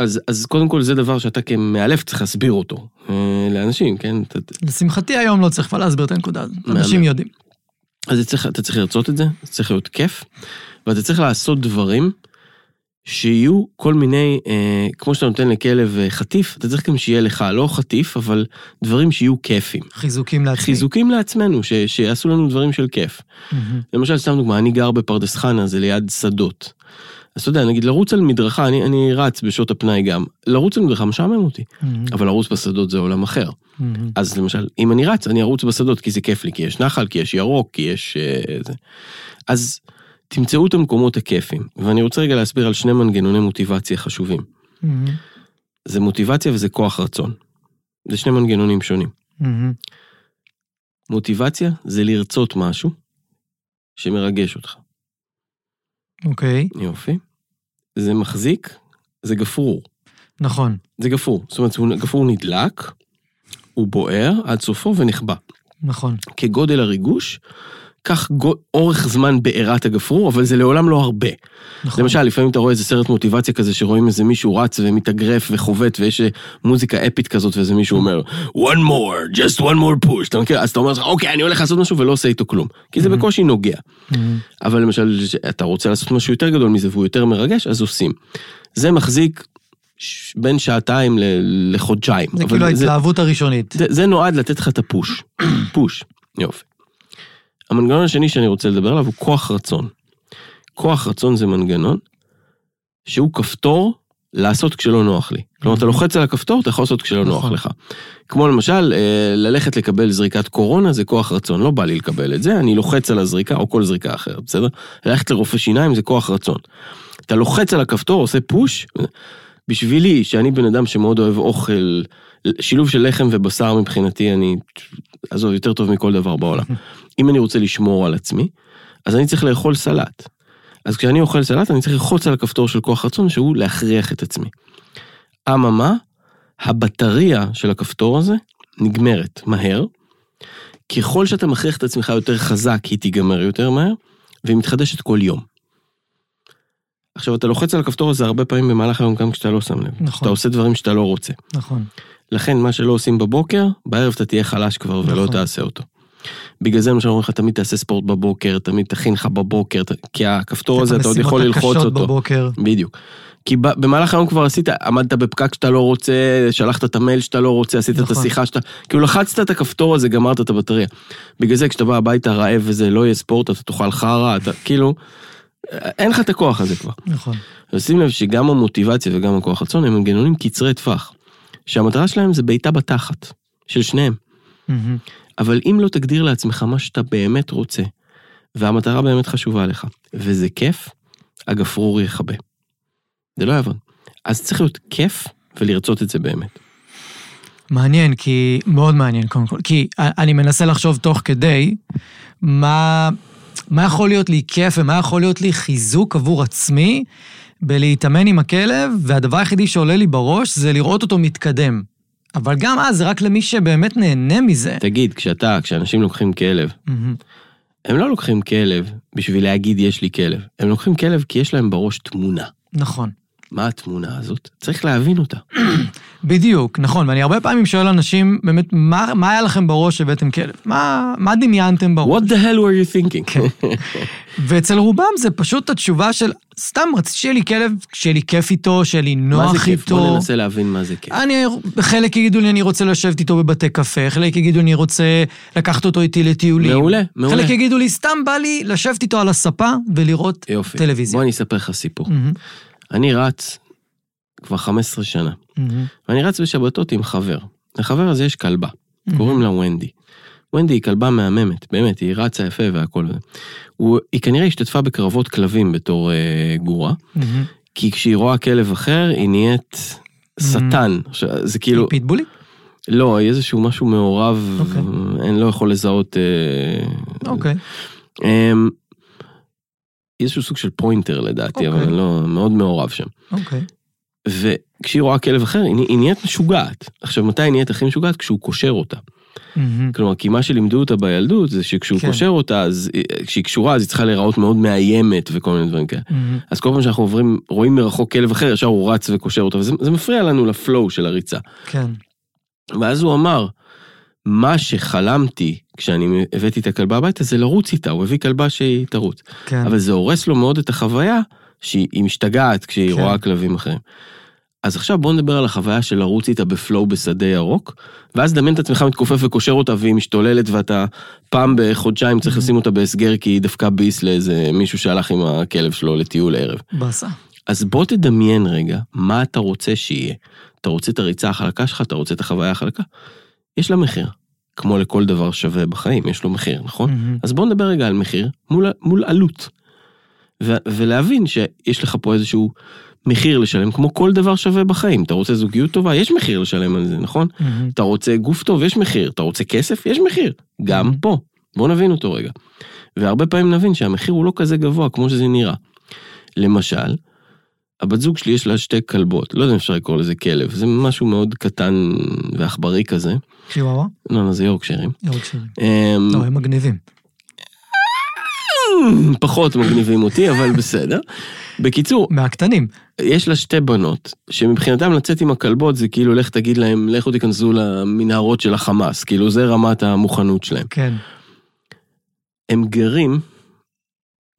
אז, אז קודם כל זה דבר שאתה כמאלף צריך להסביר אותו אה, לאנשים, כן? אתה, לשמחתי היום לא צריך כבר להסביר את הנקודה הזאת. אנשים יודעים. אז צריך, אתה צריך לרצות את זה, זה צריך להיות כיף, ואתה צריך לעשות דברים שיהיו כל מיני, אה, כמו שאתה נותן לכלב אה, חטיף, אתה צריך גם שיהיה לך, לא חטיף, אבל דברים שיהיו כיפים. חיזוקים לעצמי. חיזוקים לעצמנו, ש, שיעשו לנו דברים של כיף. מהמם. למשל, סתם דוגמה, אני גר בפרדס חנה, זה ליד שדות. אז אתה יודע, נגיד לרוץ על מדרכה, אני, אני רץ בשעות הפנאי גם, לרוץ על מדרכה משעמם אותי, מהמם. אבל לרוץ בשדות זה עולם אחר. מהמם. אז למשל, אם אני רץ, אני ארוץ בשדות כי זה כיף לי, כי יש נחל, כי יש ירוק, כי יש... אה, זה. אז תמצאו את המקומות הכיפים. ואני רוצה רגע להסביר על שני מנגנוני מוטיבציה חשובים. מהמם. זה מוטיבציה וזה כוח רצון. זה שני מנגנונים שונים. מהמם. מוטיבציה זה לרצות משהו שמרגש אותך. אוקיי, יופי. זה מחזיק, זה גפרור. נכון. זה גפרור. זאת אומרת, גפרור נדלק, הוא בוער עד סופו ונחבא. נכון. כגודל הריגוש, כך גו- אורך זמן בעירת הגפרור, אבל זה לעולם לא הרבה. נכון. למשל, לפעמים אתה רואה איזה סרט מוטיבציה כזה, שרואים איזה מישהו רץ ומתאגרף וחובט, ויש אה, מוזיקה אפית כזאת, ואיזה מישהו אומר, one more, just one more push, אתה מכיר? אז אתה אומר, לך, אוקיי, אני הולך לעשות משהו ולא עושה איתו כלום. כי זה Mhm. בקושי נוגע. מהמם. אבל למשל, אתה רוצה לעשות משהו יותר גדול מזה והוא יותר מרגש, אז עושים. זה מחזיק בין שעתיים ל- לחודשיים. זה כאילו ההתלהבות הראשונית. זה, זה נועד לתת לך את הפוש. פוש. יופי. המנגנון השני שאני רוצה לדבר עליו הוא כוח רצון. כוח רצון זה מנגנון שהוא כפתור לעשות כשלא נוח לי. כלומר, אתה לוחץ על הכפתור, אתה יכול לעשות כשלא נוח נכון. לך. כמו למשל, אה, ללכת לקבל זריקת קורונה זה כוח רצון, לא בא לי לקבל את זה, אני לוחץ על הזריקה, או כל זריקה אחרת, בסדר? ללכת לרופא שיניים זה כוח רצון. אתה לוחץ על הכפתור, עושה פוש, בשבילי, שאני בן אדם שמאוד אוהב אוכל, שילוב של לחם ובשר מבחינתי, אני, עזוב, יותר טוב מכל דבר בעולם. אם אני רוצה לשמור על עצמי, אז אני צריך לאכול סלט. אז כשאני אוכל סלט, אני צריך ללחוץ על הכפתור של כוח רצון, שהוא להכריח את עצמי. אממה, הבטריה של הכפתור הזה נגמרת מהר. ככל שאתה מכריח את עצמך יותר חזק, היא תיגמר יותר מהר, והיא מתחדשת כל יום. עכשיו, אתה לוחץ על הכפתור הזה הרבה פעמים במהלך היום, גם כשאתה לא שם לב. נכון. אתה עושה דברים שאתה לא רוצה. נכון. לכן, מה שלא עושים בבוקר, בערב אתה תהיה חלש כבר ולא נכון. תעשה אותו. בגלל זה למשל אומרים לך, תמיד תעשה ספורט בבוקר, תמיד תכין לך בבוקר, ת- כי הכפתור הזה, אתה עוד יכול ללחוץ אותו. בבוקר. בדיוק. כי ב- במהלך היום כבר עשית, עמדת בפקק שאתה לא רוצה, שלחת את המייל שאתה לא רוצה, עשית את נכון. השיחה שאתה... כאילו לחצת את הכפתור הזה, גמרת את הבטריה. בגלל זה כשאתה בא הביתה רעב וזה, לא יהיה ספורט, אתה תאכל חרא, אתה כאילו... אין לך את הכוח הזה כבר. נכון. אז שים לב שגם המוטיבציה וגם הכוח רצון הם מנגנונים קצרי טווח. שהמטרה שלהם זה בעיטה בתחת, של שניהם. אבל אם לא תגדיר לעצמך מה שאתה באמת רוצה, והמטרה באמת חשובה לך, וזה כיף, הגפרור יכבה. זה לא יעבוד. אז צריך להיות כיף ולרצות את זה באמת. מעניין, כי... מאוד מעניין, קודם כל. כי אני מנסה לחשוב תוך כדי מה, מה יכול להיות לי כיף ומה יכול להיות לי חיזוק עבור עצמי בלהתאמן עם הכלב, והדבר היחידי שעולה לי בראש זה לראות אותו מתקדם. אבל גם אז, זה רק למי שבאמת נהנה מזה. תגיד, כשאתה, כשאנשים לוקחים כלב. הם לא לוקחים כלב בשביל להגיד יש לי כלב, הם לוקחים כלב כי יש להם בראש תמונה. נכון. מה התמונה הזאת? צריך להבין אותה. בדיוק, נכון, ואני הרבה פעמים שואל אנשים, באמת, מה, מה היה לכם בראש שהבאתם כלב? מה, מה דמיינתם בראש? What the hell were you thinking? כן. ואצל רובם זה פשוט התשובה של, סתם רציתי שיהיה לי כלב, שיהיה לי כיף איתו, שיהיה לי מה נוח זה כיף? איתו. בוא ננסה להבין מה זה כיף. אני, חלק יגידו לי, אני רוצה לשבת איתו בבתי קפה, חלק יגידו, אני רוצה לקחת אותו איתי לטיולים. מעולה, מעולה. חלק יגידו לי, סתם בא לי לשבת איתו על הספה ולראות יופי. טלוויזיה. בוא אני אספר לך סיפור. מהמם, אני רץ כבר 15 שנה, מהמם, ואני רץ בשבתות עם חבר. לחבר הזה יש כלבה, מהמם. קוראים לה ונדי. ונדי היא כלבה מהממת, באמת, היא רצה יפה והכל. הוא, היא כנראה השתתפה בקרבות כלבים בתור אה, גורה, מהמם. כי כשהיא רואה כלב אחר, היא נהיית שטן. עכשיו, זה כאילו, היא פיטבולית? לא, היא איזשהו משהו מעורב, אוקיי. אני לא יכול לזהות... אה, אוקיי. אמ, איזשהו סוג של פוינטר לדעתי, אבל אוקיי. אני לא, מאוד מעורב שם. אוקיי. וכשהיא רואה כלב אחר, היא, היא נהיית משוגעת. עכשיו, מתי היא נהיית הכי משוגעת? כשהוא קושר אותה. מהמם. כלומר, כי מה שלימדו אותה בילדות זה שכשהוא כן. קושר אותה, אז אה, כשהיא קשורה, אז היא צריכה להיראות מאוד מאיימת וכל מיני דברים כאלה. מהמם. אז כל פעם שאנחנו עוברים, רואים מרחוק כלב אחר, ישר הוא רץ וקושר אותה, וזה זה מפריע לנו לפלואו של הריצה. כן. ואז הוא אמר, מה שחלמתי כשאני הבאתי את הכלבה הביתה זה לרוץ איתה, הוא הביא כלבה שהיא תרוץ. כן. אבל זה הורס לו מאוד את החוויה שהיא היא משתגעת כשהיא כן. רואה כלבים אחרים. אז עכשיו בוא נדבר על החוויה של לרוץ איתה בפלואו בשדה ירוק, ואז דמיין את עצמך מתכופף וקושר אותה והיא משתוללת ואתה פעם בחודשיים צריך Mhm. לשים אותה בהסגר כי היא דפקה ביס לאיזה מישהו שהלך עם הכלב שלו לטיול ערב. באסה. אז בוא תדמיין רגע מה אתה רוצה שיהיה. אתה רוצה את הריצה החלקה שלך, אתה רוצה את החוויה החלקה? יש לה מחיר. כמו לכל דבר שווה בחיים, יש לו מחיר, נכון? מהמם. אז בוא נדבר רגע על מחיר מול, מול עלות. ו, ולהבין שיש לך פה איזשהו מחיר לשלם, כמו כל דבר שווה בחיים. אתה רוצה זוגיות טובה, יש מחיר לשלם על זה, נכון? מהמם. אתה רוצה גוף טוב, יש מחיר. אתה רוצה כסף, יש מחיר. גם Mhm. פה. בוא נבין אותו רגע. והרבה פעמים נבין שהמחיר הוא לא כזה גבוה כמו שזה נראה. למשל, הבת זוג שלי יש לה שתי כלבות, לא יודע אם אפשר לקרוא לזה כלב, זה משהו מאוד קטן ועכברי כזה. chihuahua? לא, לא, זה יורקשרים. יורקשירים. אמ, לא, הם מגניבים. פחות מגניבים אותי, אבל בסדר. בקיצור, מהקטנים. יש לה שתי בנות, שמבחינתם לצאת עם הכלבות זה כאילו לך תגיד להם, לכו תיכנסו למנהרות של החמאס, כאילו זה רמת המוכנות שלהם. כן. הם גרים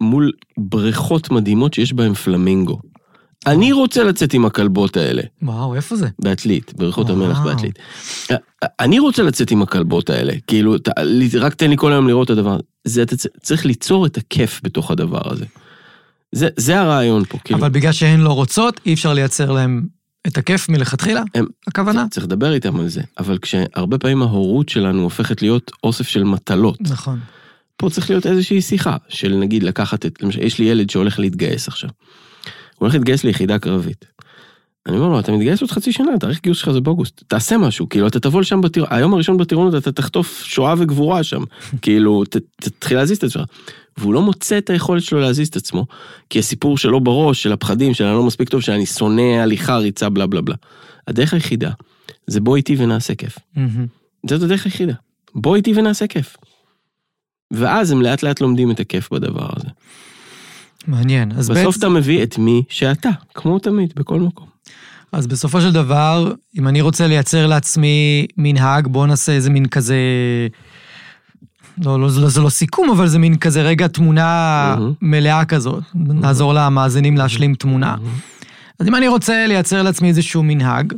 מול בריכות מדהימות שיש בהם פלמינגו. אני רוצה לצאת עם הכלבות האלה, וואו, איפה זה? בעתלית, בריכות המלח. בעתלית. אני רוצה לצאת עם הכלבות האלה, כאילו, ת- רק תן לי כל היום לראות את הדבר. זה, אתה צריך ליצור את הכיף בתוך הדבר הזה. זה, זה הרעיון פה, כאילו. אבל בגלל שהן לא רוצות, אי אפשר לייצר להם את הכיף מלכתחילה? הם- הכוונה? צריך לדבר איתם על זה, אבל כשהרבה פעמים ההורות שלנו הופכת להיות אוסף של מטלות, נכון. פה צריך להיות איזושהי שיחה של נגיד לקחת את, למשל, יש לי ילד שהולך להתגייס עכשיו. הוא הולך להתגייס ליחידה קרבית. אני אומר לו, אתה מתגייס עוד חצי שנה, תאריך גיוס שלך זה באוגוסט, תעשה משהו, כאילו, אתה תבוא לשם בטירונות, היום הראשון בטירונות אתה תחטוף שואה וגבורה שם, כאילו, ת- תתחיל להזיז את עצמך. והוא לא מוצא את היכולת שלו להזיז את עצמו, כי הסיפור שלו בראש, של הפחדים, של אני לא מספיק טוב, שאני שונא הליכה, ריצה, בלה בלה בלה. הדרך היחידה, זה בוא איתי ונעשה כיף. זאת הדרך היחידה. בוא איתי ונעשה כיף. ואז הם לאט לאט לומדים את הכיף בדבר הזה. מעניין. אז בסוף בעצם- אתה מביא את מי שאתה, כמו תמיד, בכל מקום. אז בסופו של דבר, אם אני רוצה לייצר לעצמי מנהג, בואו נעשה איזה מין כזה... לא, לא, זה לא- זה לא סיכום, אבל זה מין כזה רגע תמונה מהמם. מלאה כזאת. נעזור למאזינים להשלים תמונה. אז אם אני רוצה לייצר לעצמי איזשהו מנהג,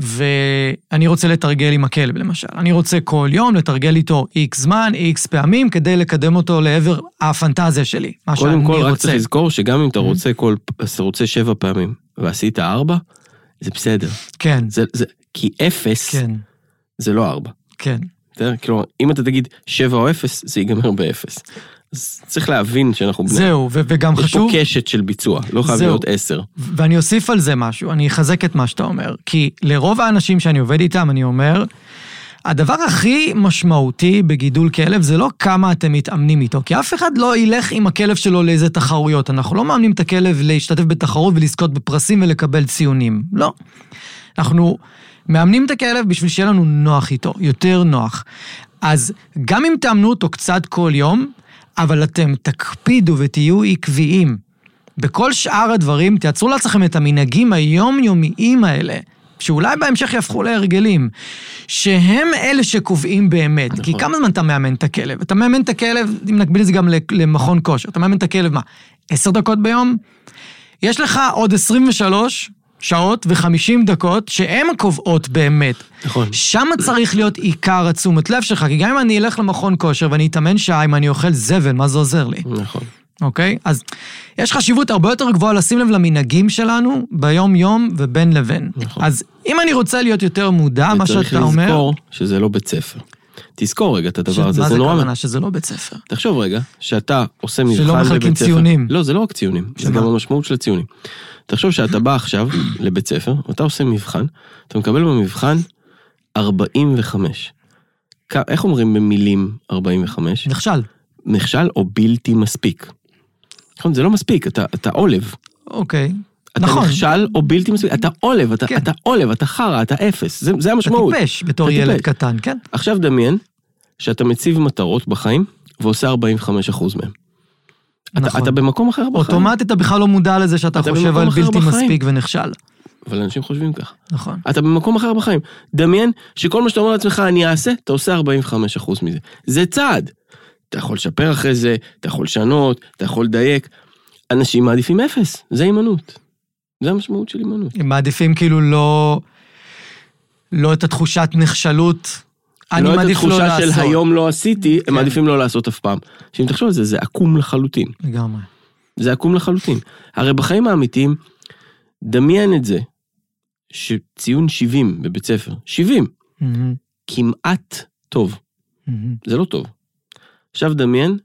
ואני רוצה לתרגל עם הכלב, למשל. אני רוצה כל יום לתרגל איתו איקס זמן, איקס פעמים, כדי לקדם אותו לעבר הפנטזיה שלי, מה שאני קודם כל, רק רוצה. צריך לזכור שגם אם אתה רוצה כל, אתה רוצה שבע פעמים, ועשית ארבע, זה בסדר. כן, זה, זה, כי אפס, כן, זה לא ארבע. כן. כלומר, אם אתה תגיד שבע או אפס, זה ייגמר באפס. אז צריך להבין שאנחנו בני... זהו, ו- וגם יש פה חשוב, קשת של ביצוע, לא חייב זהו. להיות עשר. ואני אוסיף על זה משהו, אני אחזק את מה שאתה אומר. כי לרוב האנשים שאני עובד איתם, אני אומר, הדבר הכי משמעותי בגידול כלב זה לא כמה אתם מתאמנים איתו, כי אף אחד לא ילך עם הכלב שלו לאיזה תחרויות. אנחנו לא מאמנים את הכלב להשתתף בתחרות ולזכות בפרסים ולקבל ציונים. לא. אנחנו מאמנים את הכלב בשביל שיהיה לנו נוח איתו, יותר נוח. אז גם אם תאמנו אותו קצת כל יום, אבל אתם תקפידו ותהיו עקביים. בכל שאר הדברים, תייצרו לעצמכם את המנהגים היומיומיים האלה, שאולי בהמשך יהפכו להרגלים, שהם אלה שקובעים באמת. נכון. כי כמה זמן אתה מאמן את הכלב? אתה מאמן את הכלב, אם נקביל את זה גם למכון כושר, אתה מאמן את הכלב, מה, עשר דקות ביום? יש לך עוד 23 שעות ו-50 דקות שהן הקובעות באמת. נכון. שם צריך להיות עיקר התשומת לב שלך, כי גם אם אני אלך למכון כושר ואני אתאמן שעה, אם אני אוכל זבל, מה זה עוזר לי? נכון. אוקיי? אז יש חשיבות הרבה יותר גבוהה לשים לב למנהגים שלנו ביום-יום ובין לבין. נכון. אז אם אני רוצה להיות יותר מודע, מה וצריך שאתה אומר... לזכור שזה לא בית ספר. תזכור רגע את הדבר הזה, מה זה זה נורא... כוונה שזה לא בית ספר? תחשוב רגע, שאתה עושה מבחן שלא מחלקים בבית ספר. ציונים. לא, זה לא רק ציונים, זה? גם המשמעות של הציונים. תחשוב שאתה בא עכשיו לבית ספר, ואתה עושה מבחן, אתה מקבל במבחן 45. כ- איך אומרים במילים 45? נכשל. נכשל או בלתי מספיק. נכון, זה לא מספיק, אתה, אתה עולב. אוקיי. אתה נכון. נכשל או בלתי מספיק, אתה עולב, אתה, כן. אתה עולב, אתה חרא, אתה אפס, זה, זה אתה המשמעות. טיפש בתור אתה ילד טיפש. קטן, כן? עכשיו דמיין שאתה מציב מטרות בחיים ועושה 45% מהם. אתה, נכון. אתה במקום אחר בחיים. אוטומטית אתה בכלל לא מודע לזה שאתה אתה חושב על בלתי בחיים. מספיק ונכשל. אבל אנשים חושבים ככה. נכון. אתה במקום אחר בחיים. דמיין שכל מה שאתה אומר לעצמך אני אעשה, אתה עושה 45% מזה. זה צעד. אתה יכול לשפר אחרי זה, אתה יכול לשנות, אתה יכול לדייק. אנשים מעדיפים אפס, זה הימנעות. זה המשמעות של הימנעות. הם מעדיפים כאילו לא... לא את התחושת נכשלות. אני לא את מעדיף לא התחושה לעשות. של היום לא עשיתי, כן. הם מעדיפים לא לעשות אף פעם. שאם תחשוב על זה, זה עקום לחלוטין. לגמרי. זה עקום לחלוטין. הרי בחיים האמיתיים, דמיין את זה, שציון 70 בבית ספר, 70, מהמם, כמעט טוב, מהמם. זה לא טוב. עכשיו דמיין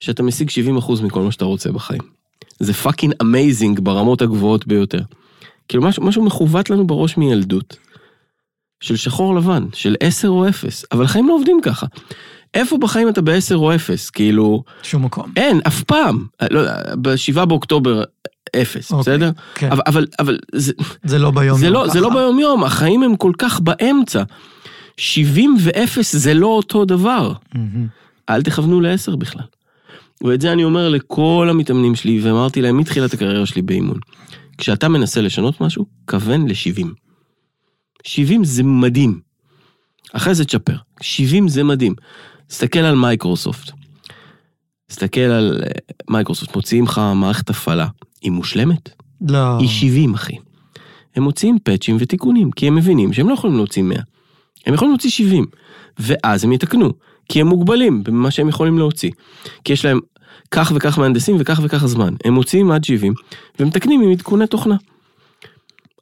שאתה משיג 70% מכל מה שאתה רוצה בחיים. זה fucking amazing ברמות הגבוהות ביותר. כאילו משהו, משהו מכוות לנו בראש מילדות, של שחור לבן, של 10 או 0, אבל החיים לא עובדים ככה. איפה בחיים אתה ב-10 או 0? כאילו, שום מקום. אין, אף פעם. לא, ב-7 באוקטובר, אפס, אוקיי, בסדר? כן. אבל, אבל, אבל זה, זה לא ביום זה, לא, זה לא ככה. ביום יום, החיים הם כל כך באמצע. 70 ו-0 זה לא אותו דבר. מהמם. אל תכוונו לעשר בכלל. ואת זה אני אומר לכל המתאמנים שלי, ואמרתי להם מתחילת הקריירה שלי באימון. כשאתה מנסה לשנות משהו, כוון ל-70. 70 זה מדהים. אחרי זה תשפר. 70 זה מדהים. תסתכל על מייקרוסופט. תסתכל על אה, מייקרוסופט, מוציאים לך מערכת הפעלה. היא מושלמת? לא. היא 70, אחי. הם מוציאים פאצ'ים ותיקונים, כי הם מבינים שהם לא יכולים להוציא 100. הם יכולים להוציא 70, ואז הם יתקנו, כי הם מוגבלים במה שהם יכולים להוציא. כי יש להם כך וכך מהנדסים וכך וכך זמן. הם מוציאים עד 70, ומתקנים עם עדכוני תוכנה.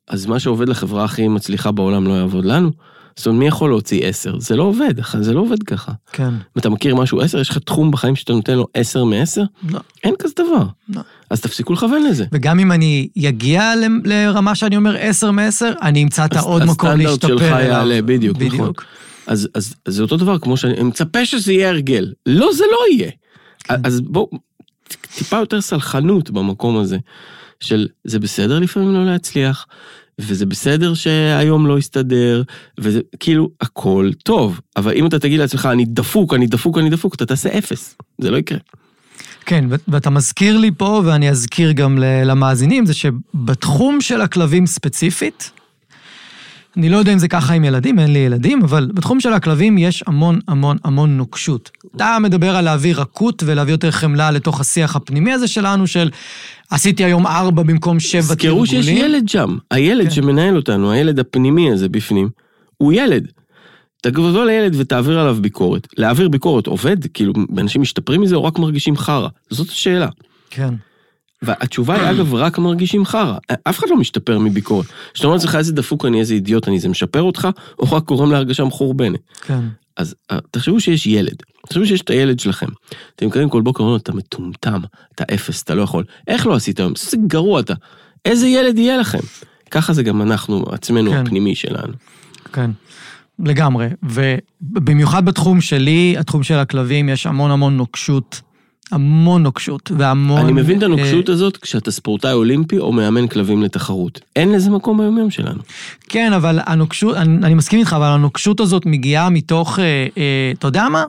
אז מה שעובד לחברה הכי מצליחה בעולם לא יעבוד לנו? זאת אומרת, מי יכול להוציא 10? זה לא עובד, זה לא עובד ככה. כן. אם אתה מכיר משהו 10, יש לך תחום בחיים שאתה נותן לו 10 מ-10? לא. אין כזה דבר. לא. אז תפסיקו לכוון לזה. וגם אם אני אגיע לרמה שאני אומר 10 מ-10, אני אמצא את העוד מקום הסטנדרט להשתפר שלך אליו. יעלה, בדיוק, נכון. אז, אז, אז זה אותו דבר כמו שאני מצפה שזה יהיה הרגל. לא, זה לא יהיה. כן. אז בואו, טיפה יותר סלחנות במקום הזה, של זה בסדר לפעמים לא להצליח, וזה בסדר שהיום לא יסתדר, וזה כאילו הכל טוב. אבל אם אתה תגיד לעצמך, אני דפוק, אני דפוק, אני דפוק, אתה תעשה אפס. זה לא יקרה. כן, ואתה מזכיר לי פה, ואני אזכיר גם למאזינים, זה שבתחום של הכלבים ספציפית, אני לא יודע אם זה ככה עם ילדים, אין לי ילדים, אבל בתחום של הכלבים יש המון המון המון נוקשות. אתה מדבר על להביא רכות ולהביא יותר חמלה לתוך השיח הפנימי הזה שלנו, של עשיתי היום ארבע במקום שבע תרגולים. תזכרו שיש ילד שם. הילד כן. שמנהל אותנו, הילד הפנימי הזה בפנים, הוא ילד. תבוא לילד ותעביר עליו ביקורת. להעביר ביקורת עובד? כאילו, אנשים משתפרים מזה או רק מרגישים חרא? זאת השאלה. כן, והתשובה היא, אגב, רק מרגישים חרא. אף אחד לא משתפר מביקורת. כשאתה אומר לעצמך איזה דפוק אני, איזה אידיוט אני, זה משפר אותך, או רק גורם להרגשה מחורבנת? כן. אז אה, תחשבו שיש ילד, תחשבו שיש את הילד שלכם. אתם קמים כל בוקר ואומרים, אתה מטומטם, אתה אפס, אתה לא יכול. איך לא עשית היום? איזה גרוע אתה. איזה ילד יהיה לכם? ככה זה גם אנחנו, עצמנו כן. הפנימי שלנו. כן, לגמרי. ובמיוחד בתחום שלי, התחום של הכלבים, יש המון המון נוקשות. המון נוקשות, והמון... אני מבין את אה, הנוקשות הזאת כשאתה ספורטאי אולימפי או מאמן כלבים לתחרות. אין לזה מקום ביומיום שלנו. כן, אבל הנוקשות, אני, אני מסכים איתך, אבל הנוקשות הזאת מגיעה מתוך, אה, אה, אתה יודע מה?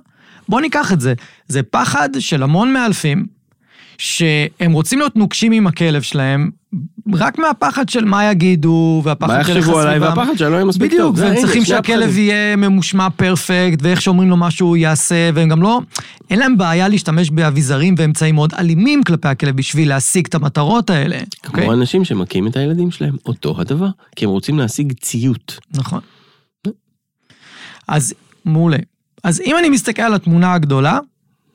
בוא ניקח את זה. זה פחד של המון מאלפים, שהם רוצים להיות נוקשים עם הכלב שלהם, רק מהפחד של מה יגידו, והפחד מה של יחשבו עליי הסביבה. והפחד שאני לא אהיה מספיק טוב. בדיוק, והם צריכים שהכלב. יהיה ממושמע פרפקט, ואיך שאומרים לו משהו הוא יעשה, והם גם לא, אין להם בעיה להשתמש באביזרים ואמצעים מאוד אלימים כלפי הכלב בשביל להשיג את המטרות האלה. אוקיי? כמו אנשים שמכים את הילדים שלהם, אותו הדבר. כי הם רוצים להשיג ציות. נכון. אז מעולה. אז אם אני מסתכל על התמונה הגדולה,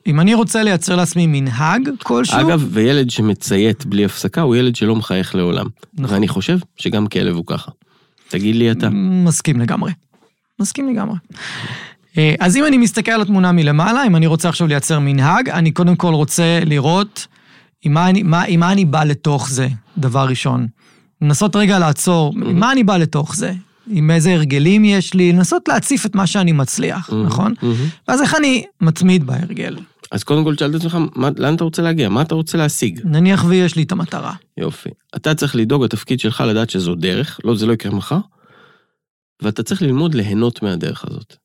אם אני רוצה לייצר לעצמי מנהג כלשהו, אגב, וילד שמציית בלי הפסקה הוא ילד שלא מחייך לעולם. נכון. ואני חושב שגם כלב הוא ככה. תגיד לי אתה. מסכים לגמרי. מסכים לגמרי. אה, אז אם אני מסתכל על התמונה מלמעלה, אם אני רוצה עכשיו לייצר מנהג, אני קודם כל רוצה לראות עם מה אני, מה, עם מה אני בא לתוך זה, דבר ראשון. לנסות רגע לעצור, עם מה אני בא לתוך זה? עם איזה הרגלים יש לי, לנסות להציף את מה שאני מצליח, נכון? ואז איך אני מתמיד בהרגל? אז קודם כל תשאל את עצמך, מה- לאן אתה רוצה להגיע? מה אתה רוצה להשיג? נניח ויש לי את המטרה. יופי. אתה צריך לדאוג, התפקיד שלך לדעת שזו דרך, לא, זה לא יקרה מחר, ואתה צריך ללמוד ליהנות מהדרך הזאת.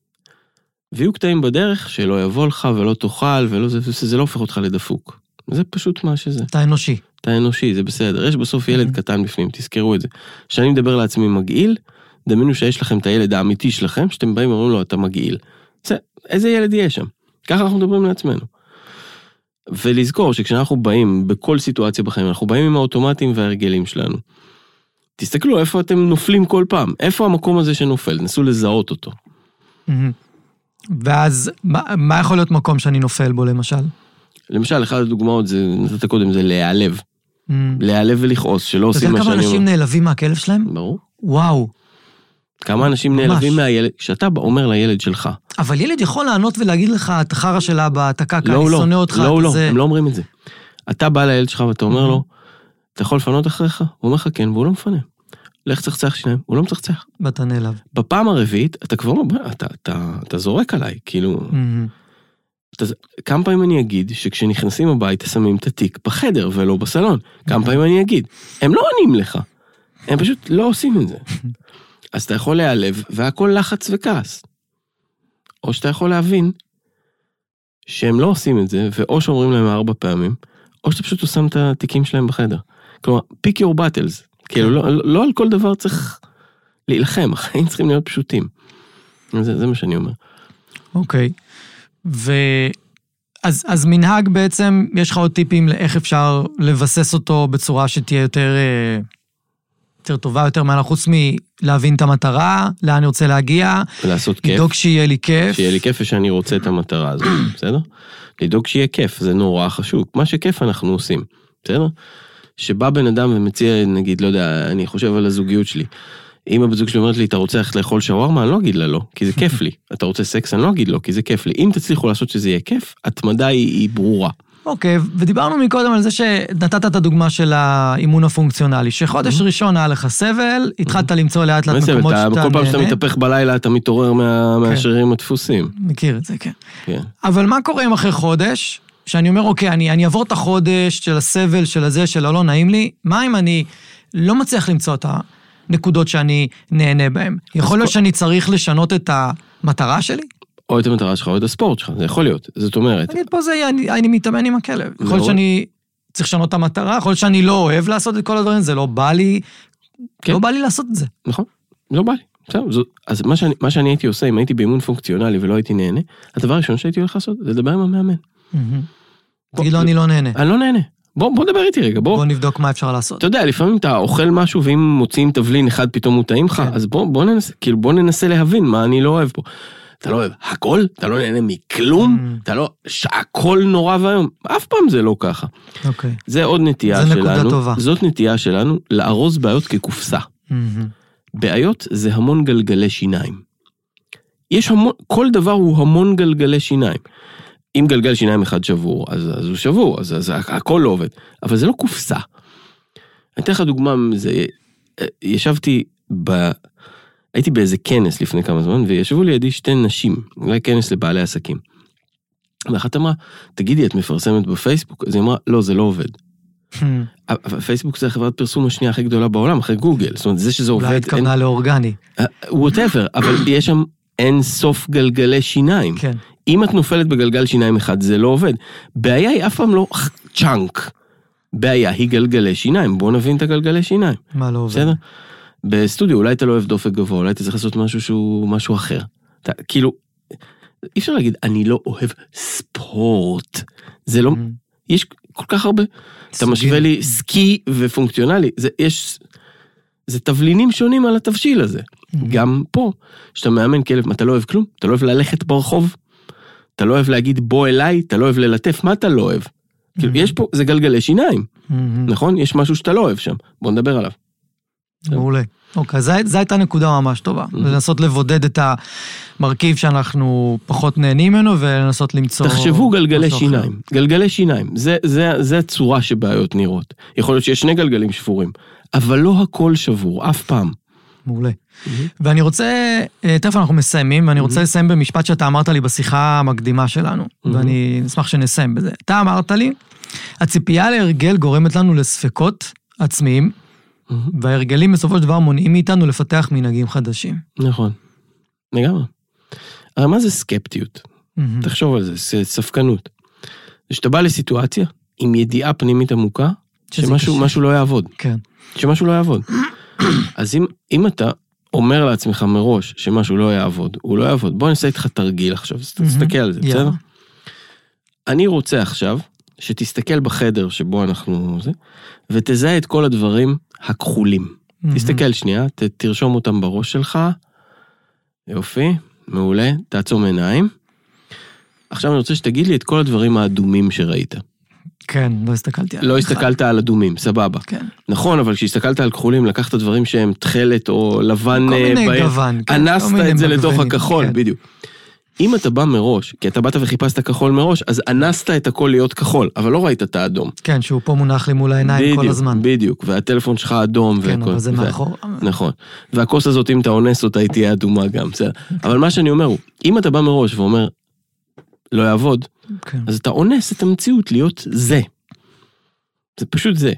ויהיו קטעים בדרך שלא יבוא לך ולא תאכל, ולא זה, זה, זה לא הופך אותך לדפוק. זה פשוט מה שזה. אתה אנושי. אתה אנושי, זה בסדר. יש בסוף ילד קטן בפנים, תזכרו את זה. כשאני מדבר לעצמי מגעיל, דמיינו שיש לכם את הילד האמיתי שלכם, שאתם באים ואומרים לו, אתה מגעיל. זה, איזה ילד יהיה שם? ככה אנחנו מדברים לעצמנו. ולזכור שכשאנחנו באים בכל סיטואציה בחיים, אנחנו באים עם האוטומטים וההרגלים שלנו. תסתכלו איפה אתם נופלים כל פעם, איפה המקום הזה שנופל, נסו לזהות אותו. ואז, מה, מה יכול להיות מקום שאני נופל בו, למשל? למשל, אחת הדוגמאות, זה, נתת קודם, זה להיעלב. מהמם. להיעלב ולכעוס, שלא אתה עושים יודע מה כמה שאני אנשים אומר. נעלבים מהכלב שלהם? ברור. וואו. כמה אנשים ממש. נעלבים מהילד, כשאתה אומר לילד שלך, אבל ילד יכול לענות ולהגיד לך, אתה חרא של אבא, אתה קקה, לא, אני לא, שונא אותך, לא, אתה לא, זה... הם לא אומרים את זה. אתה בא לילד שלך ואתה אומר לו, אתה יכול לפנות אחריך? הוא אומר לך כן, והוא לא מפנה. לך צחצח שניים, הוא לא מצחצח. ואתה נעלב. בפעם הרביעית, אתה כבר אומר, "בוא, אתה, אתה, אתה זורק עליי, כאילו, מהמם. אתה, כמה פעמים אני אגיד שכשנכנסים הביתה שמים את התיק בחדר ולא בסלון? כמה פעמים אני אגיד? הם לא עונים לך, הם פשוט לא עושים את זה. אז אתה יכול להיעלב, והכל לחץ וכעס. או שאתה יכול להבין שהם לא עושים את זה, ואו שאומרים להם ארבע פעמים, או שאתה פשוט שם את התיקים שלהם בחדר. כלומר, pick your battles. כאילו, לא, לא על כל דבר צריך להילחם, החיים צריכים להיות פשוטים. זה, זה מה שאני אומר. אוקיי. ו... אז, אז מנהג בעצם, יש לך עוד טיפים לאיך אפשר לבסס אותו בצורה שתהיה יותר, אה, יותר טובה, יותר מעלה, חוץ מלהבין את המטרה, לאן אני רוצה להגיע, לעשות כיף. לדאוג שיהיה לי כיף. שיהיה לי כיף ושאני רוצה את המטרה הזאת, בסדר? לדאוג שיהיה כיף, זה נורא חשוב. מה שכיף אנחנו עושים, בסדר? שבא בן אדם ומציע, נגיד, לא יודע, אני חושב על הזוגיות שלי. אם הבת זוג שלי אומרת לי, אתה רוצה ללכת לאכול שווארמה? אני לא אגיד לה לא, כי זה כיף לי. אתה רוצה סקס? אני לא אגיד לא, כי זה כיף לי. אם תצליחו לעשות שזה יהיה כיף, התמדה היא, היא ברורה. אוקיי, ודיברנו מקודם על זה שנתת את הדוגמה של האימון הפונקציונלי, שחודש ראשון היה לך סבל, התחלת למצוא לאט לאט מקומות אתה- שאתה כל פעם שאתה נהנה. מתהפך בלילה, אתה מתעורר מה- מהשרירים הדפוסים. מכיר את זה, כן. כן. אבל מה קורה אם אחרי חודש, שאני אומר, אוקיי, אני, אני אעבור את החודש של הסבל, של הזה, של הלא נעים לי, מה אם אני לא מצליח למצוא את הנקודות שאני נהנה בהן? יכול להיות שאני צריך לשנות את המטרה שלי? או את המטרה שלך או את הספורט שלך, זה יכול להיות. זאת אומרת, נגיד, פה זה יהיה, אני, אני מתאמן עם הכלב. יכול להיות לא. שאני צריך לשנות את המטרה, יכול להיות שאני לא אוהב לעשות את כל הדברים, זה לא בא לי, כן. לא בא לי לעשות את זה. נכון, לא בא לי. בסדר, אז מה שאני, מה שאני הייתי עושה, אם הייתי באימון פונקציונלי ולא הייתי נהנה, הדבר הראשון שהייתי הולך לעשות זה לדבר עם המאמן. תגיד לו, אני לא נהנה. אני לא נהנה. בוא, בוא דבר איתי רגע, בוא. בוא נבדוק מה אפשר לעשות. אתה יודע, לפעמים אתה אוכל משהו ואם מוציאים תבלין אחד פתאום הוא טעים לך, כן. אז בוא, בוא ננסה, כאילו בוא ננסה להבין מה אני לא אוהב פה. אתה לא אוהב הכל? אתה לא נהנה מכלום? Mm. אתה לא, שהכל נורא ואיום? אף פעם זה לא ככה. אוקיי. זה עוד נטייה זה שלנו. נקודה טובה. זאת נטייה שלנו לארוז בעיות כקופסה. בעיות זה המון גלגלי שיניים. יש המון, כל דבר הוא המון גלגלי שיניים. אם גלגל שיניים אחד שבור, אז, אז הוא שבור, אז, אז הכל לא עובד. אבל זה לא קופסה. אני אתן לך דוגמה, זה, ישבתי ב... הייתי באיזה כנס לפני כמה זמן, וישבו לידי שתי נשים, אולי כנס לבעלי עסקים. ואחת אמרה, תגידי, את מפרסמת בפייסבוק? אז היא אמרה, לא, זה לא עובד. אבל פייסבוק זה חברת פרסום השנייה הכי גדולה בעולם, אחרי גוגל. זאת אומרת, זה שזה עובד... אולי התכוונה לאורגני. whatever, אבל יש שם אין סוף גלגלי שיניים. כן. אם את נופלת בגלגל שיניים אחד, זה לא עובד. בעיה היא אף פעם לא chunk. בעיה היא גלגלי שיניים, בוא נבין את הגלגלי שיניים, מה לא עובד? בסדר? בסטודיו אולי אתה לא אוהב דופק גבוה, אולי אתה צריך לעשות משהו שהוא משהו אחר. אתה, כאילו, אי אפשר להגיד, אני לא אוהב ספורט. זה לא, מהמם. יש כל כך הרבה. אתה סוגים. משווה לי סקי ופונקציונלי, זה יש, זה תבלינים שונים על התבשיל הזה. גם פה, כשאתה מאמן כלב, אתה לא אוהב כלום? אתה לא אוהב ללכת ברחוב? אתה לא אוהב להגיד בוא אליי? אתה לא אוהב ללטף? מה אתה לא אוהב? כאילו, יש פה, זה גלגלי שיניים, מהמם. נכון? יש משהו שאתה לא אוהב שם, בוא נדבר עליו. מעולה. אוקיי, זו זו הייתה נקודה ממש טובה. לנסות לבודד את המרכיב שאנחנו פחות נהנים ממנו ולנסות למצוא... תחשבו גלגלי משהו אחר. שיניים, גלגלי שיניים, זה, זה, זה הצורה שבעיות נראות. יכול להיות שיש שני גלגלים שבורים, אבל לא הכל שבור, אף פעם. מעולה. ואני רוצה, אה, תכף אנחנו מסיימים, ואני רוצה לסיים במשפט שאתה אמרת לי בשיחה המקדימה שלנו, ואני אשמח שנסיים בזה. אתה אמרת לי, הציפייה להרגל גורמת לנו לספקות עצמיים, וההרגלים בסופו של דבר מונעים מאיתנו לפתח מנהגים חדשים. נכון, לגמרי. הרי מה זה סקפטיות? תחשוב על זה, זה ספקנות. זה שאתה בא לסיטואציה עם ידיעה פנימית עמוקה, שמשהו לא יעבוד. כן. שמשהו לא יעבוד. אז אם, אם אתה אומר לעצמך מראש שמשהו לא יעבוד, הוא לא יעבוד. בוא נעשה איתך תרגיל עכשיו, אז תסתכל על זה, יאללה. בסדר? אני רוצה עכשיו שתסתכל בחדר שבו אנחנו זה, ותזהה את כל הדברים הכחולים. תסתכל שנייה, ת, תרשום אותם בראש שלך. יופי, מעולה, תעצום עיניים. עכשיו אני רוצה שתגיד לי את כל הדברים האדומים שראית. כן, לא הסתכלתי על לא אחד. הסתכלת על אדומים, סבבה. כן. נכון, אבל כשהסתכלת על כחולים, לקחת דברים שהם תכלת או לבן כל אה, מיני בהיר, גוון. כן, אנסת את זה לתוך מגוונים, הכחול, כן. בדיוק. אם אתה בא מראש, כי אתה באת וחיפשת כחול מראש, אז אנסת את הכל להיות כחול, אבל לא ראית את האדום. כן, שהוא פה מונח לי מול העיניים כל בדיוק, הזמן. בדיוק, והטלפון שלך אדום. כן, והכל, אבל זה ו- מאחור. נכון. והכוס הזאת, אם אתה אונס אותה, היא תהיה אדומה גם, בסדר. אבל מה שאני אומר הוא, אם אתה בא מראש ואומר, לא יעבוד, כן. אז אתה אונס את המציאות להיות זה. זה פשוט זה.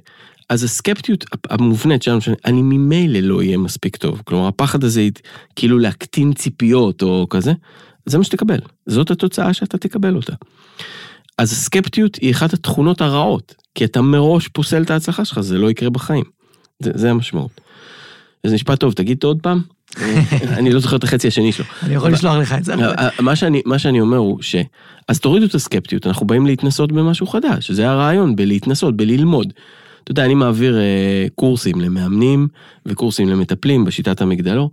אז הסקפטיות המובנית שלנו, שאני ממילא לא אהיה מספיק טוב. כלומר, הפחד הזה, כאילו להקטין ציפיות או כזה, זה מה שתקבל. זאת התוצאה שאתה תקבל אותה. אז הסקפטיות היא אחת התכונות הרעות, כי אתה מראש פוסל את ההצלחה שלך, זה לא יקרה בחיים. זה, זה המשמעות. זה משפט טוב, תגיד אותו עוד פעם. אני לא זוכר את החצי השני שלו. אני יכול לשלוח לך את זה. מה שאני, מה שאני אומר הוא ש... אז תורידו את הסקפטיות, אנחנו באים להתנסות במשהו חדש, זה הרעיון, בלהתנסות, בללמוד. אתה יודע, אני מעביר אה, קורסים למאמנים וקורסים למטפלים בשיטת המגדלור.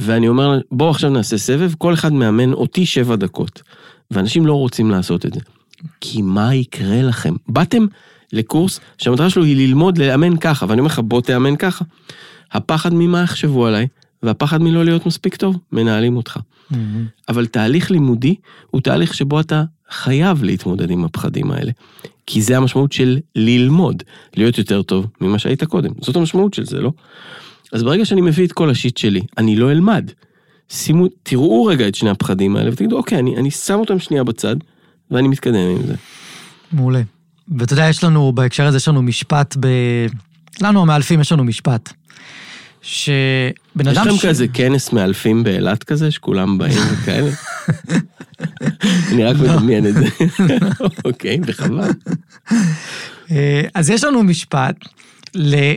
ואני אומר, בואו עכשיו נעשה סבב, כל אחד מאמן אותי שבע דקות. ואנשים לא רוצים לעשות את זה. כי מה יקרה לכם? באתם לקורס שהמטרה שלו היא ללמוד לאמן ככה, ואני אומר לך, בוא תאמן ככה. הפחד ממה יחשבו עליי, והפחד מלא להיות מספיק טוב, מנהלים אותך. מהמם. אבל תהליך לימודי הוא תהליך שבו אתה חייב להתמודד עם הפחדים האלה. כי זה המשמעות של ללמוד, להיות יותר טוב ממה שהיית קודם. זאת המשמעות של זה, לא? אז ברגע שאני מביא את כל השיט שלי, אני לא אלמד. שימו, תראו רגע את שני הפחדים האלה ותגידו, אוקיי, אני, אני שם אותם שנייה בצד, ואני מתקדם עם זה. מעולה. ואתה יודע, יש לנו, בהקשר הזה יש לנו משפט ב... לנו המאלפים יש לנו משפט. שבן יש אדם לכם כזה כנס מאלפים באילת כזה, שכולם באים וכאלה? אני רק מדמיין את זה. אוקיי, וחבל. אה, אז יש לנו משפט